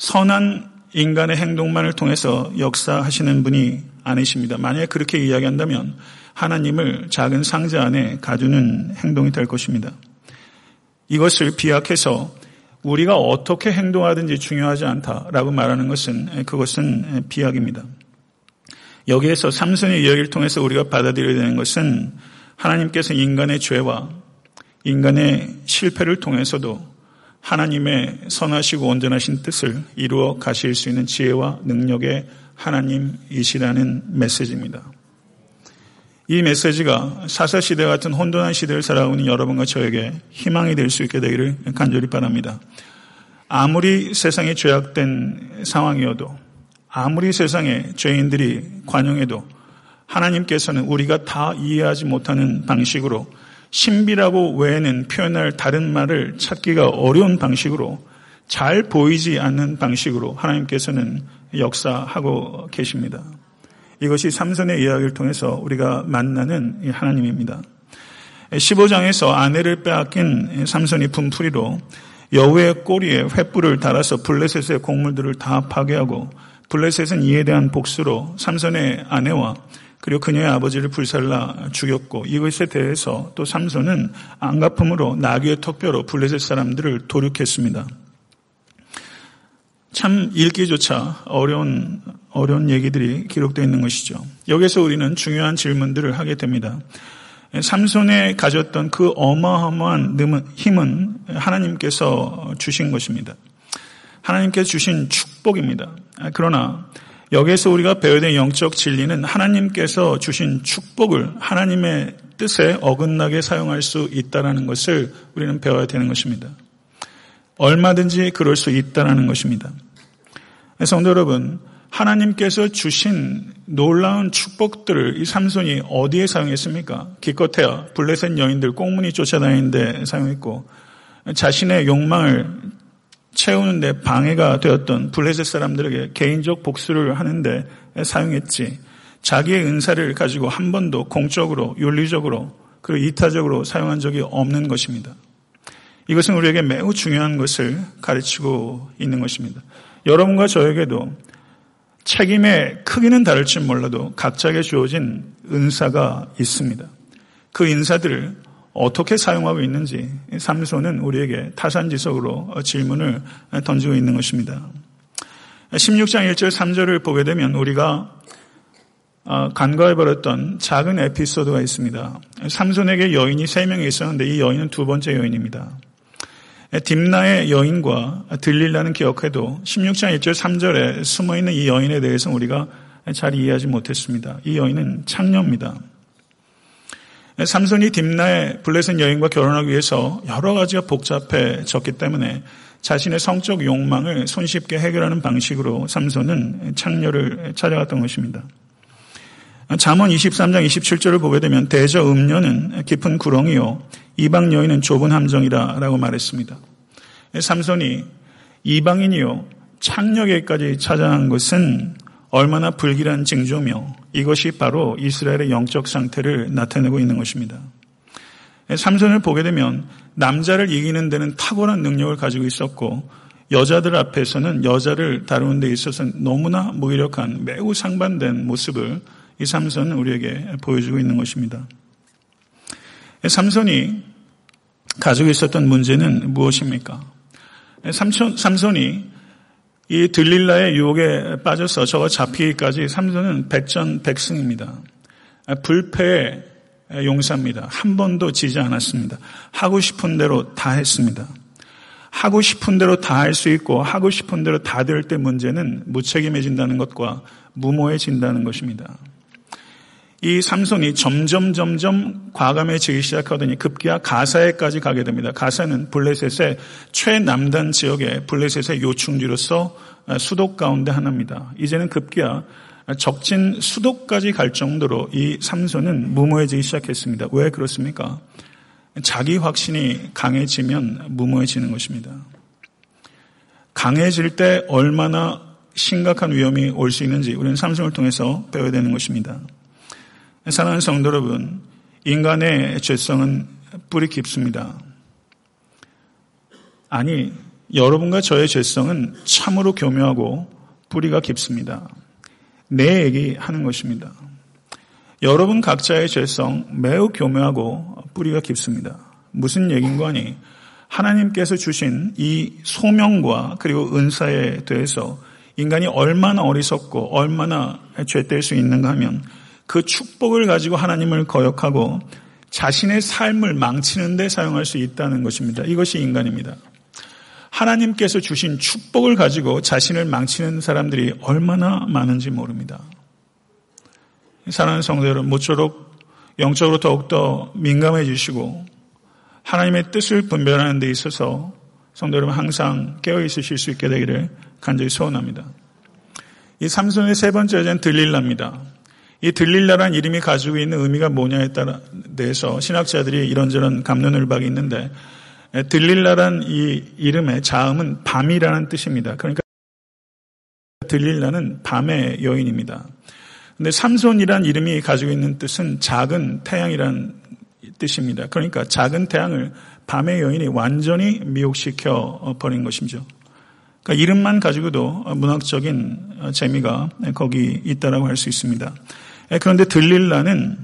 선한 인간의 행동만을 통해서 역사하시는 분이 아니십니다. 만약에 그렇게 이야기한다면 하나님을 작은 상자 안에 가두는 행동이 될 것입니다. 이것을 비약해서 우리가 어떻게 행동하든지 중요하지 않다라고 말하는 것은 그것은 비약입니다. 여기에서 삼손의 이야기를 통해서 우리가 받아들여야 되는 것은 하나님께서 인간의 죄와 인간의 실패를 통해서도 하나님의 선하시고 온전하신 뜻을 이루어 가실 수 있는 지혜와 능력의 하나님이시라는 메시지입니다. 이 메시지가 사사시대 같은 혼돈한 시대를 살아가고 있는 여러분과 저에게 희망이 될 수 있게 되기를 간절히 바랍니다. 아무리 세상이 죄악된 상황이어도 아무리 세상에 죄인들이 관용해도 하나님께서는 우리가 다 이해하지 못하는 방식으로 신비라고 외에는 표현할 다른 말을 찾기가 어려운 방식으로 잘 보이지 않는 방식으로 하나님께서는 역사하고 계십니다. 이것이 삼선의 이야기를 통해서 우리가 만나는 하나님입니다. 15장에서 아내를 빼앗긴 삼선이 분풀이로 여우의 꼬리에 횃불을 달아서 블레셋의 곡물들을 다 파괴하고 블레셋은 이에 대한 복수로 삼선의 아내와 그리고 그녀의 아버지를 불살라 죽였고 이것에 대해서 또 삼손은 안가품으로 나귀의 턱뼈로 블레셋 사람들을 도륙했습니다. 참 읽기조차 어려운 어려운 얘기들이 기록되어 있는 것이죠. 여기서 우리는 중요한 질문들을 하게 됩니다. 삼손에 가졌던 그 어마어마한 힘은 하나님께서 주신 것입니다. 하나님께서 주신 축복입니다. 그러나 여기에서 우리가 배워야 될 영적 진리는 하나님께서 주신 축복을 하나님의 뜻에 어긋나게 사용할 수 있다는 것을 우리는 배워야 되는 것입니다. 얼마든지 그럴 수 있다는 것입니다. 성도 여러분, 하나님께서 주신 놀라운 축복들을 이 삼손이 어디에 사용했습니까? 기껏해야 블레셋 여인들 꽁무니 쫓아다니는데 사용했고 자신의 욕망을 채우는데 방해가 되었던 블레셋 사람들에게 개인적 복수를 하는데 사용했지 자기의 은사를 가지고 한 번도 공적으로 윤리적으로 그리고 이타적으로 사용한 적이 없는 것입니다. 이것은 우리에게 매우 중요한 것을 가르치고 있는 것입니다. 여러분과 저에게도 책임의 크기는 다를지 몰라도 각자에게 주어진 은사가 있습니다. 그 인사들을 어떻게 사용하고 있는지 삼손은 우리에게 타산지석으로 질문을 던지고 있는 것입니다. 16장 1절 3절을 보게 되면 우리가 어, 간과해버렸던 작은 에피소드가 있습니다. 삼손에게 여인이 세 명이 있었는데 이 여인은 두 번째 여인입니다. 딥나의 여인과 들릴라는 기억해도 16장 1절 3절에 숨어있는 이 여인에 대해서 우리가 잘 이해하지 못했습니다. 이 여인은 창녀입니다. 삼손이 딥나의 블레셋 여인과 결혼하기 위해서 여러 가지가 복잡해졌기 때문에 자신의 성적 욕망을 손쉽게 해결하는 방식으로 삼손은 창녀를 찾아갔던 것입니다. 잠언 23장 27절을 보게 되면 대저 음녀는 깊은 구렁이요 이방 여인은 좁은 함정이다라고 말했습니다. 삼손이 이방인이요 창녀에까지 찾아간 것은 얼마나 불길한 징조며 이것이 바로 이스라엘의 영적 상태를 나타내고 있는 것입니다. 삼손을 보게 되면 남자를 이기는 데는 탁월한 능력을 가지고 있었고 여자들 앞에서는 여자를 다루는 데 있어서 너무나 무기력한 매우 상반된 모습을 이 삼손은 우리에게 보여주고 있는 것입니다. 삼손이 가지고 있었던 문제는 무엇입니까? 삼손, 삼손이 이 들릴라의 유혹에 빠져서 저가 잡히기까지 삼손은 백전 백승입니다. 불패의 용사입니다. 한 번도 지지 않았습니다. 하고 싶은 대로 다 했습니다. 하고 싶은 대로 다 할 수 있고 하고 싶은 대로 다 될 때 문제는 무책임해진다는 것과 무모해진다는 것입니다. 이 삼손이 점점 점점 과감해지기 시작하더니 급기야 가사에까지 가게 됩니다. 가사는 블레셋의 최남단 지역의 블레셋의 요충지로서 수도 가운데 하나입니다. 이제는 급기야 적진 수도까지 갈 정도로 이 삼손은 무모해지기 시작했습니다. 왜 그렇습니까? 자기 확신이 강해지면 무모해지는 것입니다. 강해질 때 얼마나 심각한 위험이 올 수 있는지 우리는 삼손을 통해서 배워야 되는 것입니다. 사랑하는 성도 여러분, 인간의 죄성은 뿌리 깊습니다. 아니, 여러분과 저의 죄성은 참으로 교묘하고 뿌리가 깊습니다. 내 얘기하는 것입니다. 여러분 각자의 죄성 매우 교묘하고 뿌리가 깊습니다. 무슨 얘기인가 하니 하나님께서 주신 이 소명과 그리고 은사에 대해서 인간이 얼마나 어리석고 얼마나 죄될 수 있는가 하면 그 축복을 가지고 하나님을 거역하고 자신의 삶을 망치는 데 사용할 수 있다는 것입니다. 이것이 인간입니다. 하나님께서 주신 축복을 가지고 자신을 망치는 사람들이 얼마나 많은지 모릅니다. 사랑하는 성도 여러분, 모쪼록 영적으로 더욱더 민감해지시고 하나님의 뜻을 분별하는 데 있어서 성도 여러분 항상 깨어 있으실 수 있게 되기를 간절히 소원합니다. 이 삼손의 세 번째 여자는 들릴랍니다. 이 들릴라란 이름이 가지고 있는 의미가 뭐냐에 따라 대해서 신학자들이 이런저런 감론을 박이 있는데 들릴라란 이 이름의 자음은 밤이라는 뜻입니다. 그러니까 들릴라는 밤의 여인입니다. 근데 삼손이란 이름이 가지고 있는 뜻은 작은 태양이란 뜻입니다. 그러니까 작은 태양을 밤의 여인이 완전히 미혹시켜 버린 것이죠. 그러니까 이름만 가지고도 문학적인 재미가 거기 있다라고 할 수 있습니다. 예, 그런데 들릴라는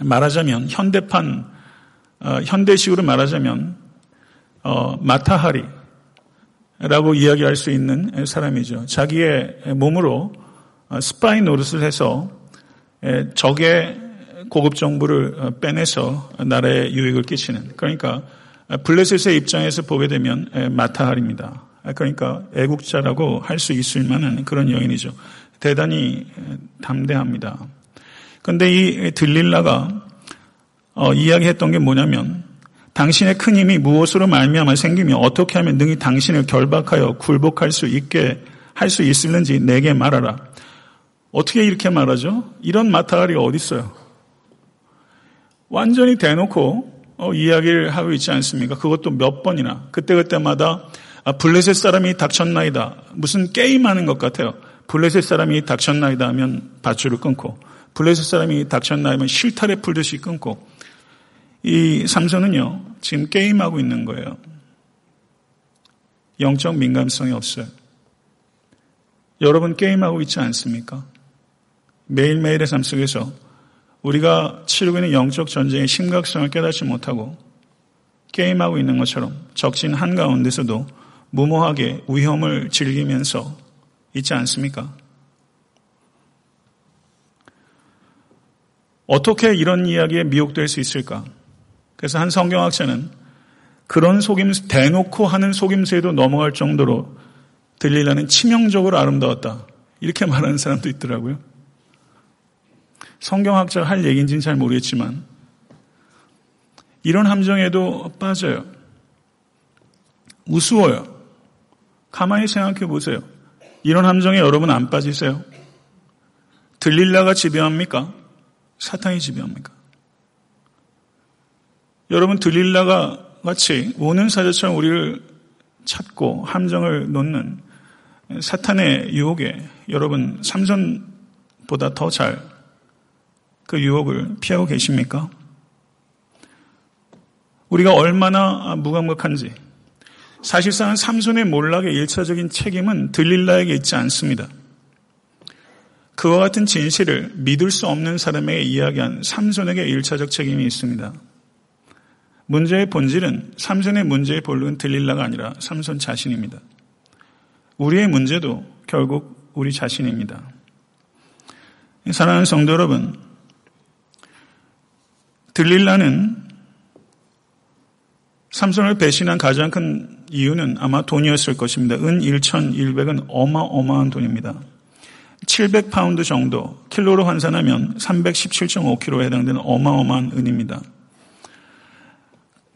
말하자면 현대판 어, 현대식으로 말하자면 어, 마타하리라고 이야기할 수 있는 사람이죠. 자기의 몸으로 어, 스파이 노릇을 해서 예, 적의 고급 정보를 빼내서 나라에 유익을 끼치는 그러니까 블레셋의 입장에서 보게 되면 마타하리입니다. 그러니까 애국자라고 할 수 있을 만한 그런 여인이죠. 대단히 담대합니다. 근데 이 들릴라가 어, 이야기했던 게 뭐냐면 당신의 큰 힘이 무엇으로 말미암아 생기며 어떻게 하면 능히 당신을 결박하여 굴복할 수 있게 할 수 있을는지 내게 말하라. 어떻게 이렇게 말하죠? 이런 마타가리가 어디 있어요? 완전히 대놓고 어, 이야기를 하고 있지 않습니까? 그것도 몇 번이나 그때그때마다 아, 블레셋 사람이 닥쳤나이다. 무슨 게임하는 것 같아요. 블레셋 사람이 닥쳤나이다 하면 밧줄을 끊고 블레셋 사람이 닥쳤나 하면 실타래 풀듯이 끊고 이 삼손은요 지금 게임하고 있는 거예요. 영적 민감성이 없어요. 여러분 게임하고 있지 않습니까? 매일매일의 삶 속에서 우리가 치르고 있는 영적 전쟁의 심각성을 깨닫지 못하고 게임하고 있는 것처럼 적진 한가운데서도 무모하게 위험을 즐기면서 있지 않습니까? 어떻게 이런 이야기에 미혹될 수 있을까? 그래서 한 성경학자는 그런 속임수, 대놓고 하는 속임수에도 넘어갈 정도로 들리라는 치명적으로 아름다웠다. 이렇게 말하는 사람도 있더라고요. 성경학자가 할 얘기인지는 잘 모르겠지만, 이런 함정에도 빠져요. 우스워요. 가만히 생각해 보세요. 이런 함정에 여러분 안 빠지세요? 들릴라가 지배합니까? 사탄이 지배합니까? 여러분 들릴라가 같이 오는 사자처럼 우리를 찾고 함정을 놓는 사탄의 유혹에 여러분 삼선보다 더 잘 그 유혹을 피하고 계십니까? 우리가 얼마나 무감각한지 사실상 삼손의 몰락의 일차적인 책임은 들릴라에게 있지 않습니다. 그와 같은 진실을 믿을 수 없는 사람에게 이야기한 삼손에게 일차적 책임이 있습니다. 문제의 본질은 삼손의 문제의 본론은 들릴라가 아니라 삼손 자신입니다. 우리의 문제도 결국 우리 자신입니다. 사랑하는 성도 여러분, 들릴라는 삼손을 배신한 가장 큰 이유는 아마 돈이었을 것입니다. 은 1,100은 어마어마한 돈입니다. 700파운드 정도, 킬로로 환산하면 317.5kg에 해당되는 어마어마한 은입니다.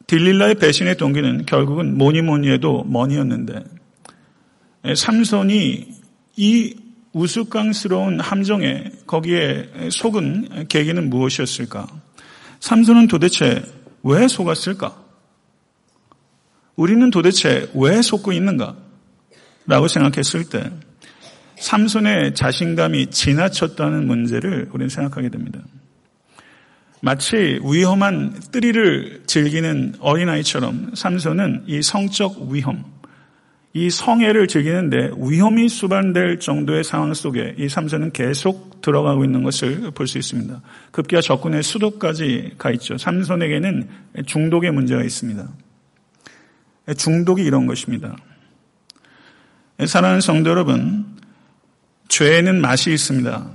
딜릴라의 배신의 동기는 결국은 뭐니 뭐니 해도 머니였는데 삼손이 이 우스꽝스러운 함정에 거기에 속은 계기는 무엇이었을까? 삼손은 도대체 왜 속았을까? 우리는 도대체 왜 속고 있는가? 라고 생각했을 때 삼손의 자신감이 지나쳤다는 문제를 우리는 생각하게 됩니다. 마치 위험한 뜨리를 즐기는 어린아이처럼 삼손은 이 성적 위험, 이 성애를 즐기는데 위험이 수반될 정도의 상황 속에 이 삼손은 계속 들어가고 있는 것을 볼 수 있습니다. 급기야 적군의 수도까지 가 있죠. 삼손에게는 중독의 문제가 있습니다. 중독이 이런 것입니다. 사랑하는 성도 여러분, 죄에는 맛이 있습니다.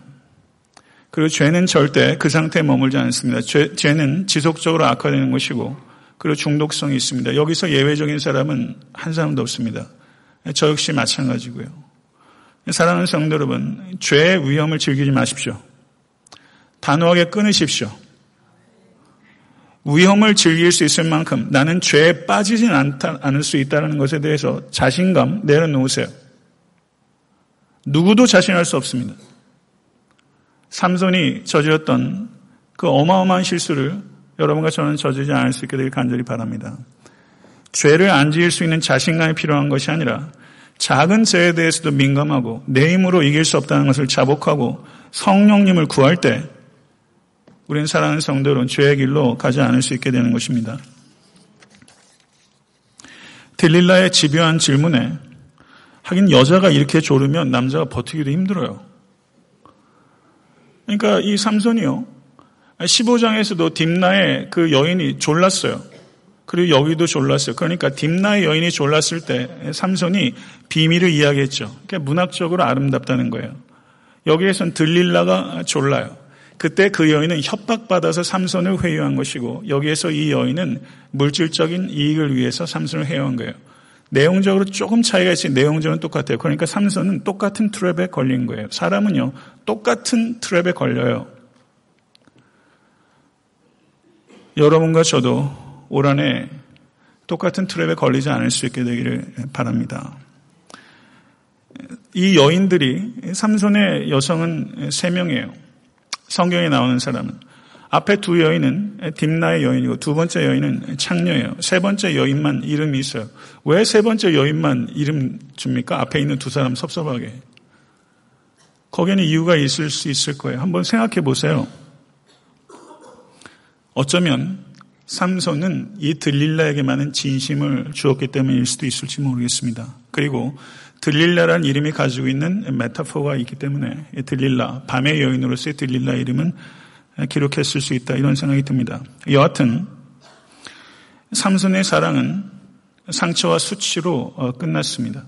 그리고 죄는 절대 그 상태에 머물지 않습니다. 죄, 죄는 지속적으로 악화되는 것이고 그리고 중독성이 있습니다. 여기서 예외적인 사람은 한 사람도 없습니다. 저 역시 마찬가지고요. 사랑하는 성도 여러분, 죄의 위험을 즐기지 마십시오. 단호하게 끊으십시오. 위험을 즐길 수 있을 만큼 나는 죄에 빠지진 않다, 않을 수 있다는 것에 대해서 자신감 내려놓으세요. 누구도 자신할 수 없습니다. 삼손이 저지렀던 그 어마어마한 실수를 여러분과 저는 저지르지 않을 수 있게 되길 간절히 바랍니다. 죄를 안 지을 수 있는 자신감이 필요한 것이 아니라 작은 죄에 대해서도 민감하고 내 힘으로 이길 수 없다는 것을 자복하고 성령님을 구할 때 우리는 사랑하는 성도는 죄의 길로 가지 않을 수 있게 되는 것입니다. 딜릴라의 집요한 질문에 하긴 여자가 이렇게 조르면 남자가 버티기도 힘들어요. 그러니까 이 삼손이요. 15장에서도 딥나의 그 여인이 졸랐어요. 그리고 여기도 졸랐어요. 그러니까 딥나의 여인이 졸랐을 때 삼손이 비밀을 이야기했죠. 그러니까 문학적으로 아름답다는 거예요. 여기에선 들릴라가 졸라요. 그때 그 여인은 협박받아서 삼손을 회유한 것이고 여기에서 이 여인은 물질적인 이익을 위해서 삼손을 회유한 거예요. 내용적으로 조금 차이가 있지 내용적으로 똑같아요. 그러니까 삼손은 똑같은 트랩에 걸린 거예요. 사람은요, 똑같은 트랩에 걸려요. 여러분과 저도 올 한해 똑같은 트랩에 걸리지 않을 수 있게 되기를 바랍니다. 이 여인들이 삼손의 여성은 세 명이에요. 성경에 나오는 사람은 앞에 두 여인은 딥나의 여인이고 두 번째 여인은 창녀예요. 세 번째 여인만 이름이 있어요. 왜 세 번째 여인만 이름 줍니까? 앞에 있는 두 사람 섭섭하게. 거기에는 이유가 있을 수 있을 거예요. 한번 생각해 보세요. 어쩌면 삼손은 이 들릴라에게만은 진심을 주었기 때문일 수도 있을지 모르겠습니다. 그리고 들릴라란 이름이 가지고 있는 메타포가 있기 때문에 들릴라, 밤의 여인으로서의 들릴라 이름은 기록했을 수 있다 이런 생각이 듭니다. 여하튼 삼손의 사랑은 상처와 수치로 어, 끝났습니다.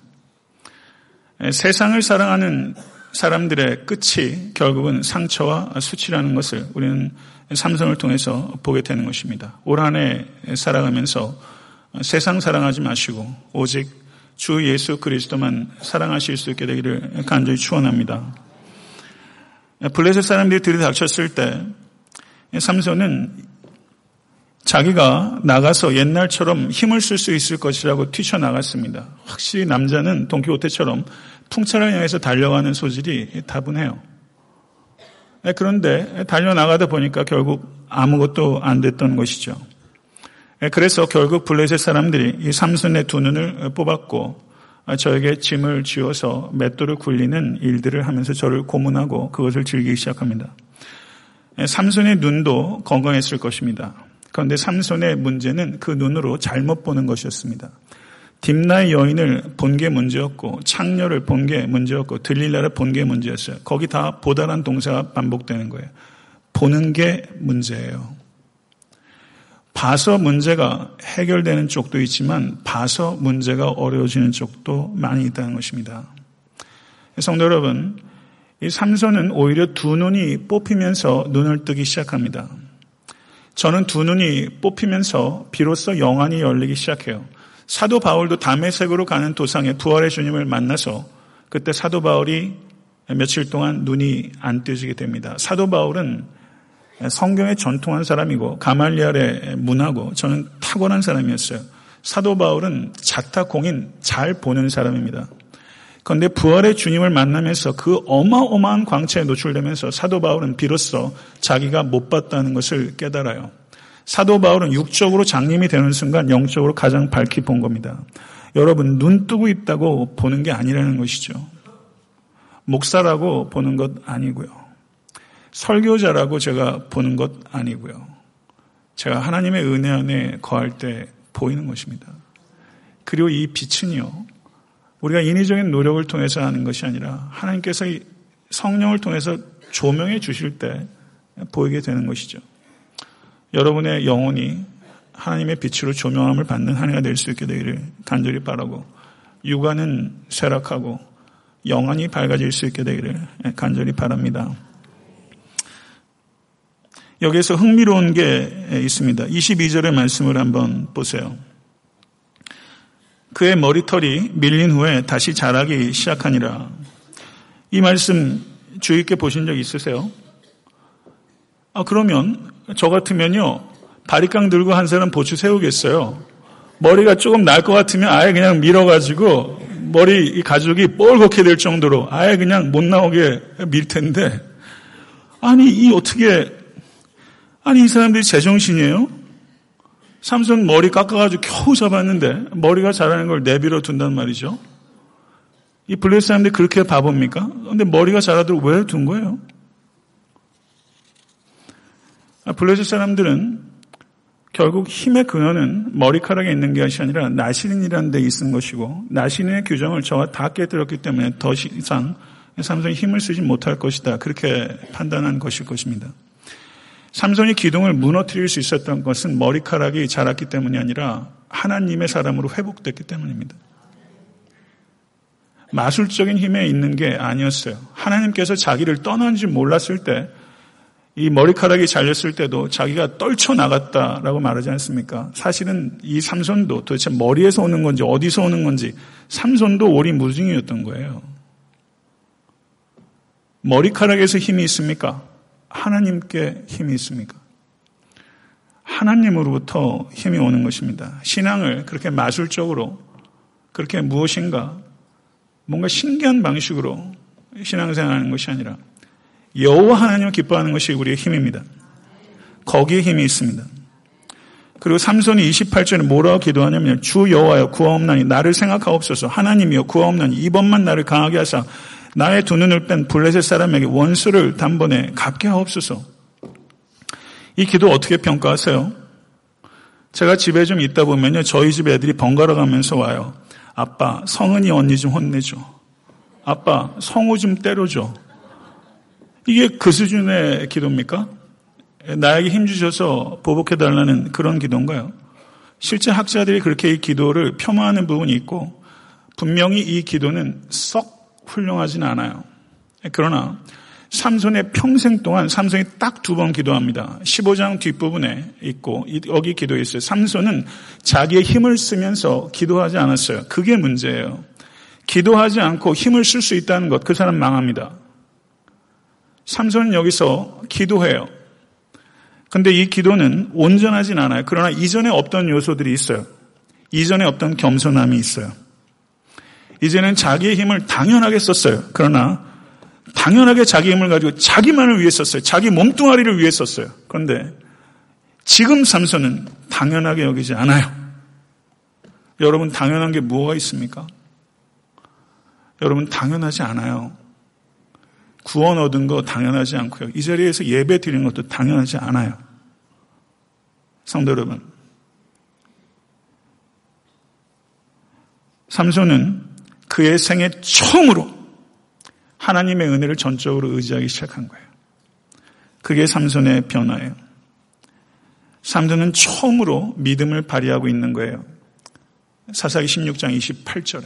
세상을 사랑하는 사람들의 끝이 결국은 상처와 수치라는 것을 우리는 삼손을 통해서 보게 되는 것입니다. 올 한 해 살아가면서 세상 사랑하지 마시고 오직 주 예수 그리스도만 사랑하실 수 있게 되기를 간절히 축원합니다. 블레셋 사람들이 들이닥쳤을 때 삼손은 자기가 나가서 옛날처럼 힘을 쓸 수 있을 것이라고 뛰쳐나갔습니다. 확실히 남자는 동키호테처럼 풍차를 향해서 달려가는 소질이 다분해요. 그런데 달려나가다 보니까 결국 아무것도 안 됐던 것이죠. 그래서 결국 블레셋 사람들이 이 삼손의 두 눈을 뽑았고 저에게 짐을 쥐어서 맷돌을 굴리는 일들을 하면서 저를 고문하고 그것을 즐기기 시작합니다. 삼손의 눈도 건강했을 것입니다. 그런데 삼손의 문제는 그 눈으로 잘못 보는 것이었습니다. 딥나의 여인을 본 게 문제였고 창녀를 본 게 문제였고 들릴라를 본 게 문제였어요. 거기 다 보다란 동사가 반복되는 거예요. 보는 게 문제예요. 봐서 문제가 해결되는 쪽도 있지만 봐서 문제가 어려워지는 쪽도 많이 있다는 것입니다. 성도 여러분, 이 삼손은 오히려 두 눈이 뽑히면서 눈을 뜨기 시작합니다. 저는 두 눈이 뽑히면서 비로소 영안이 열리기 시작해요. 사도 바울도 담의색으로 가는 도상에 부활의 주님을 만나서 그때 사도 바울이 며칠 동안 눈이 안 뜨지게 됩니다. 사도 바울은 성경에 전통한 사람이고 가말리알의 문하고 저는 탁월한 사람이었어요. 사도 바울은 자타공인 잘 보는 사람입니다. 그런데 부활의 주님을 만나면서 그 어마어마한 광채에 노출되면서 사도 바울은 비로소 자기가 못 봤다는 것을 깨달아요. 사도 바울은 육적으로 장님이 되는 순간 영적으로 가장 밝히 본 겁니다. 여러분 눈 뜨고 있다고 보는 게 아니라는 것이죠. 목사라고 보는 것 아니고요. 설교자라고 제가 보는 것 아니고요. 제가 하나님의 은혜 안에 거할 때 보이는 것입니다. 그리고 이 빛은요, 우리가 인위적인 노력을 통해서 하는 것이 아니라 하나님께서 성령을 통해서 조명해 주실 때 보이게 되는 것이죠. 여러분의 영혼이 하나님의 빛으로 조명함을 받는 한 해가 될 수 있게 되기를 간절히 바라고 육안은 쇠락하고 영안이 밝아질 수 있게 되기를 간절히 바랍니다. 여기에서 흥미로운 게 있습니다. 22절의 말씀을 한번 보세요. 그의 머리털이 밀린 후에 다시 자라기 시작하니라. 이 말씀 주의 있게 보신 적 있으세요? 아, 그러면 저 같으면요. 바리깡 들고 한 사람 보추 세우겠어요. 머리가 조금 날 것 같으면 아예 그냥 밀어가지고 머리 이 가죽이 뻘겋게 될 정도로 아예 그냥 못 나오게 밀 텐데 아니 이 어떻게 아니, 이 사람들이 제정신이에요? 삼손 머리 깎아가지고 겨우 잡았는데 머리가 자라는 걸 내밀어 둔단 말이죠. 이 블레셋 사람들이 그렇게 바보입니까? 근데 머리가 자라도록 왜 둔 거예요? 아, 블레셋 사람들은 결국 힘의 근원은 머리카락에 있는 것이 아니라 나신이라는 데 있는 것이고 나신의 규정을 저와 다 깨뜨렸기 때문에 더 이상 삼손이 힘을 쓰지 못할 것이다. 그렇게 판단한 것일 것입니다. 삼손이 기둥을 무너뜨릴 수 있었던 것은 머리카락이 자랐기 때문이 아니라 하나님의 사람으로 회복됐기 때문입니다. 마술적인 힘에 있는 게 아니었어요. 하나님께서 자기를 떠난지 몰랐을 때 이 머리카락이 잘렸을 때도 자기가 떨쳐 나갔다라고 말하지 않습니까? 사실은 이 삼손도 도대체 머리에서 오는 건지 어디서 오는 건지 삼손도 오리무중이었던 거예요. 머리카락에서 힘이 있습니까? 하나님께 힘이 있습니까? 하나님으로부터 힘이 오는 것입니다. 신앙을 그렇게 마술적으로 그렇게 무엇인가 뭔가 신기한 방식으로 신앙생활하는 것이 아니라 여호와 하나님을 기뻐하는 것이 우리의 힘입니다. 거기에 힘이 있습니다. 그리고 삼손이 28절에 뭐라고 기도하냐면 주 여호와여 구하옵나니 나를 생각하옵소서 하나님이여 구하옵나니 이번만 나를 강하게 하사 나의 두 눈을 뺀 블레셋 사람에게 원수를 단번에 갚게 하옵소서. 이 기도 어떻게 평가하세요? 제가 집에 좀 있다 보면요 저희 집 애들이 번갈아 가면서 와요. 아빠 성은이 언니 좀 혼내줘. 아빠 성우 좀 때려줘. 이게 그 수준의 기도입니까? 나에게 힘 주셔서 보복해달라는 그런 기도인가요? 실제 학자들이 그렇게 이 기도를 폄하하는 부분이 있고 분명히 이 기도는 썩 훌륭하진 않아요. 그러나 삼손의 평생 동안 삼손이 딱 두 번 기도합니다. 15장 뒷부분에 있고 여기 기도했어요. 삼손은 자기의 힘을 쓰면서 기도하지 않았어요. 그게 문제예요. 기도하지 않고 힘을 쓸 수 있다는 것, 그 사람 망합니다. 삼손은 여기서 기도해요. 근데 이 기도는 온전하진 않아요. 그러나 이전에 없던 요소들이 있어요. 이전에 없던 겸손함이 있어요. 이제는 자기의 힘을 당연하게 썼어요. 그러나 당연하게 자기 힘을 가지고 자기만을 위해 썼어요. 자기 몸뚱아리를 위해 썼어요. 그런데 지금 삼손은 당연하게 여기지 않아요. 여러분 당연한 게 뭐가 있습니까? 여러분 당연하지 않아요. 구원 얻은 거 당연하지 않고요. 이 자리에서 예배 드리는 것도 당연하지 않아요. 성도 여러분. 삼손은 그의 생애 처음으로 하나님의 은혜를 전적으로 의지하기 시작한 거예요. 그게 삼손의 변화예요. 삼손은 처음으로 믿음을 발휘하고 있는 거예요. 사사기 16장 28절에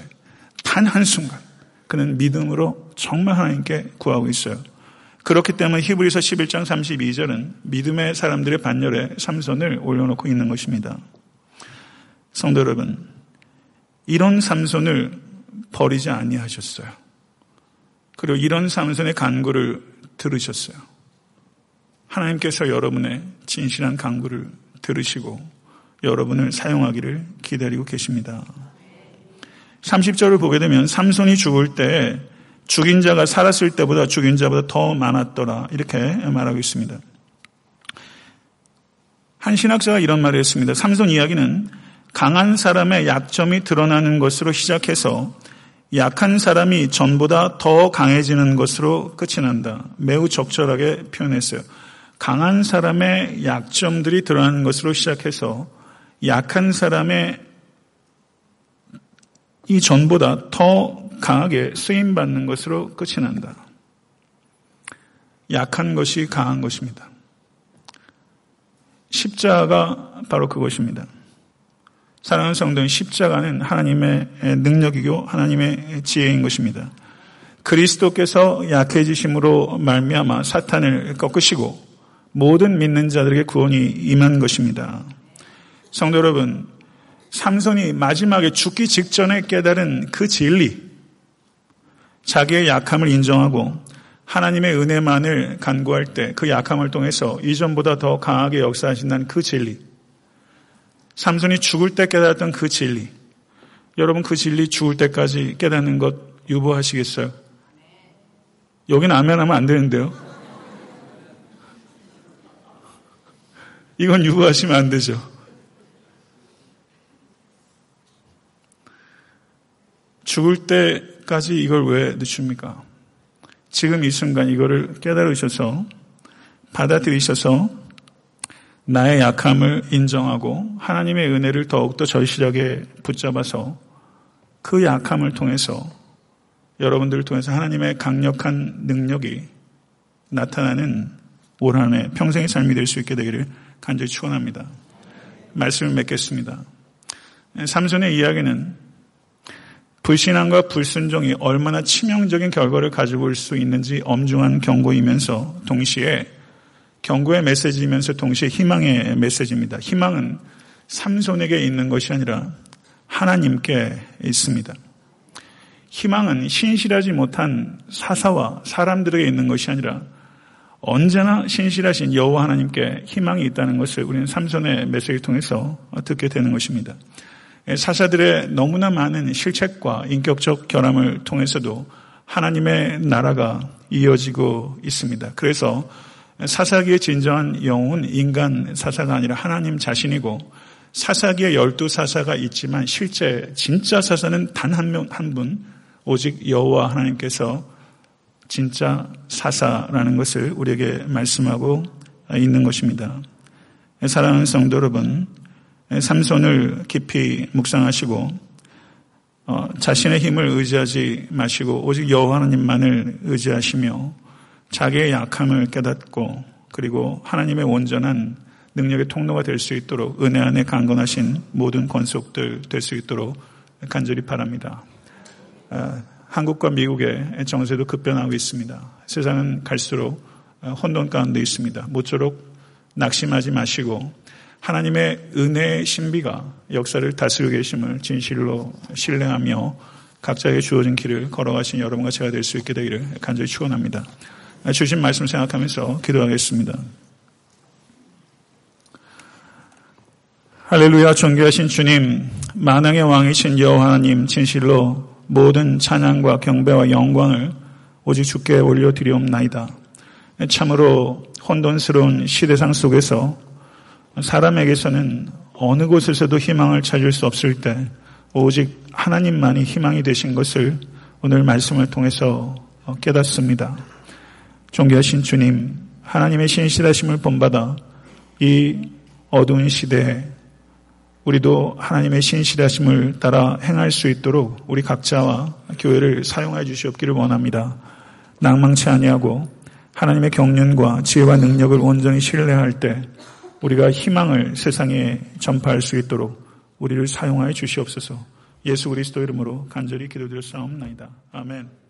단 한순간 그는 믿음으로 정말 하나님께 구하고 있어요. 그렇기 때문에 히브리서 11장 32절은 믿음의 사람들의 반열에 삼손을 올려놓고 있는 것입니다. 성도 여러분, 이런 삼손을 버리지 아니하셨어요. 그리고 이런 삼손의 간구를 들으셨어요. 하나님께서 여러분의 진실한 간구를 들으시고 여러분을 사용하기를 기다리고 계십니다. 30절을 보게 되면 삼손이 죽을 때 죽인 자가 살았을 때보다 죽인 자보다 더 많았더라. 이렇게 말하고 있습니다. 한 신학자가 이런 말을 했습니다. 삼손 이야기는 강한 사람의 약점이 드러나는 것으로 시작해서 약한 사람이 전보다 더 강해지는 것으로 끝이 난다. 매우 적절하게 표현했어요. 강한 사람의 약점들이 드러나는 것으로 시작해서 약한 사람의 이 전보다 더 강하게 쓰임받는 것으로 끝이 난다. 약한 것이 강한 것입니다. 십자가 바로 그것입니다. 사랑하는 성도는 십자가는 하나님의 능력이고 하나님의 지혜인 것입니다. 그리스도께서 약해지심으로 말미암아 사탄을 꺾으시고 모든 믿는 자들에게 구원이 임한 것입니다. 성도 여러분, 삼손이 마지막에 죽기 직전에 깨달은 그 진리, 자기의 약함을 인정하고 하나님의 은혜만을 간구할 때 그 약함을 통해서 이전보다 더 강하게 역사하신다는 그 진리, 삼손이 죽을 때 깨달았던 그 진리, 여러분 그 진리 죽을 때까지 깨닫는 것 유보하시겠어요? 여기는 아멘 하면 안 되는데요. 이건 유보하시면 안 되죠. 죽을 때까지 이걸 왜 늦춥니까? 지금 이 순간 이거를 깨달으셔서 받아들이셔서 나의 약함을 인정하고 하나님의 은혜를 더욱더 절실하게 붙잡아서 그 약함을 통해서 여러분들을 통해서 하나님의 강력한 능력이 나타나는 올 한해 평생의 삶이 될 수 있게 되기를 간절히 축원합니다. 말씀을 맺겠습니다. 삼손의 이야기는 불신앙과 불순종이 얼마나 치명적인 결과를 가지고 올 수 있는지 엄중한 경고이면서 동시에 경고의 메시지이면서 동시에 희망의 메시지입니다. 희망은 삼손에게 있는 것이 아니라 하나님께 있습니다. 희망은 신실하지 못한 사사와 사람들에게 있는 것이 아니라 언제나 신실하신 여호와 하나님께 희망이 있다는 것을 우리는 삼손의 메시지를 통해서 듣게 되는 것입니다. 사사들의 너무나 많은 실책과 인격적 결함을 통해서도 하나님의 나라가 이어지고 있습니다. 그래서 사사기의 진정한 영웅은 인간 사사가 아니라 하나님 자신이고 사사기에 열두 사사가 있지만 실제 진짜 사사는 단 한 명, 한 분, 오직 여호와 하나님께서 진짜 사사라는 것을 우리에게 말씀하고 있는 것입니다. 사랑하는 성도 여러분, 삼손을 깊이 묵상하시고 어, 자신의 힘을 의지하지 마시고 오직 여호와 하나님만을 의지하시며 자기의 약함을 깨닫고 그리고 하나님의 온전한 능력의 통로가 될 수 있도록 은혜 안에 강건하신 모든 권속들 될 수 있도록 간절히 바랍니다. 어, 한국과 미국의 정세도 급변하고 있습니다. 세상은 갈수록 어, 혼돈 가운데 있습니다. 모쪼록 낙심하지 마시고 하나님의 은혜의 신비가 역사를 다스리고 계심을 진실로 신뢰하며 각자에게 주어진 길을 걸어가신 여러분과 제가 될 수 있게 되기를 간절히 축원합니다. 주신 말씀 생각하면서 기도하겠습니다. 할렐루야 존귀하신 주님 만왕의 왕이신 여호와 하나님 진실로 모든 찬양과 경배와 영광을 오직 주께 올려드리옵나이다. 참으로 혼돈스러운 시대상 속에서 사람에게서는 어느 곳에서도 희망을 찾을 수 없을 때 오직 하나님만이 희망이 되신 것을 오늘 말씀을 통해서 깨닫습니다. 존귀하신 주님, 하나님의 신실하심을 본받아 이 어두운 시대에 우리도 하나님의 신실하심을 따라 행할 수 있도록 우리 각자와 교회를 사용해 주시옵기를 원합니다. 낭망치 아니하고 하나님의 경륜과 지혜와 능력을 온전히 신뢰할 때 우리가 희망을 세상에 전파할 수 있도록 우리를 사용하여 주시옵소서. 예수 그리스도 이름으로 간절히 기도드렸사옵나이다. 아멘.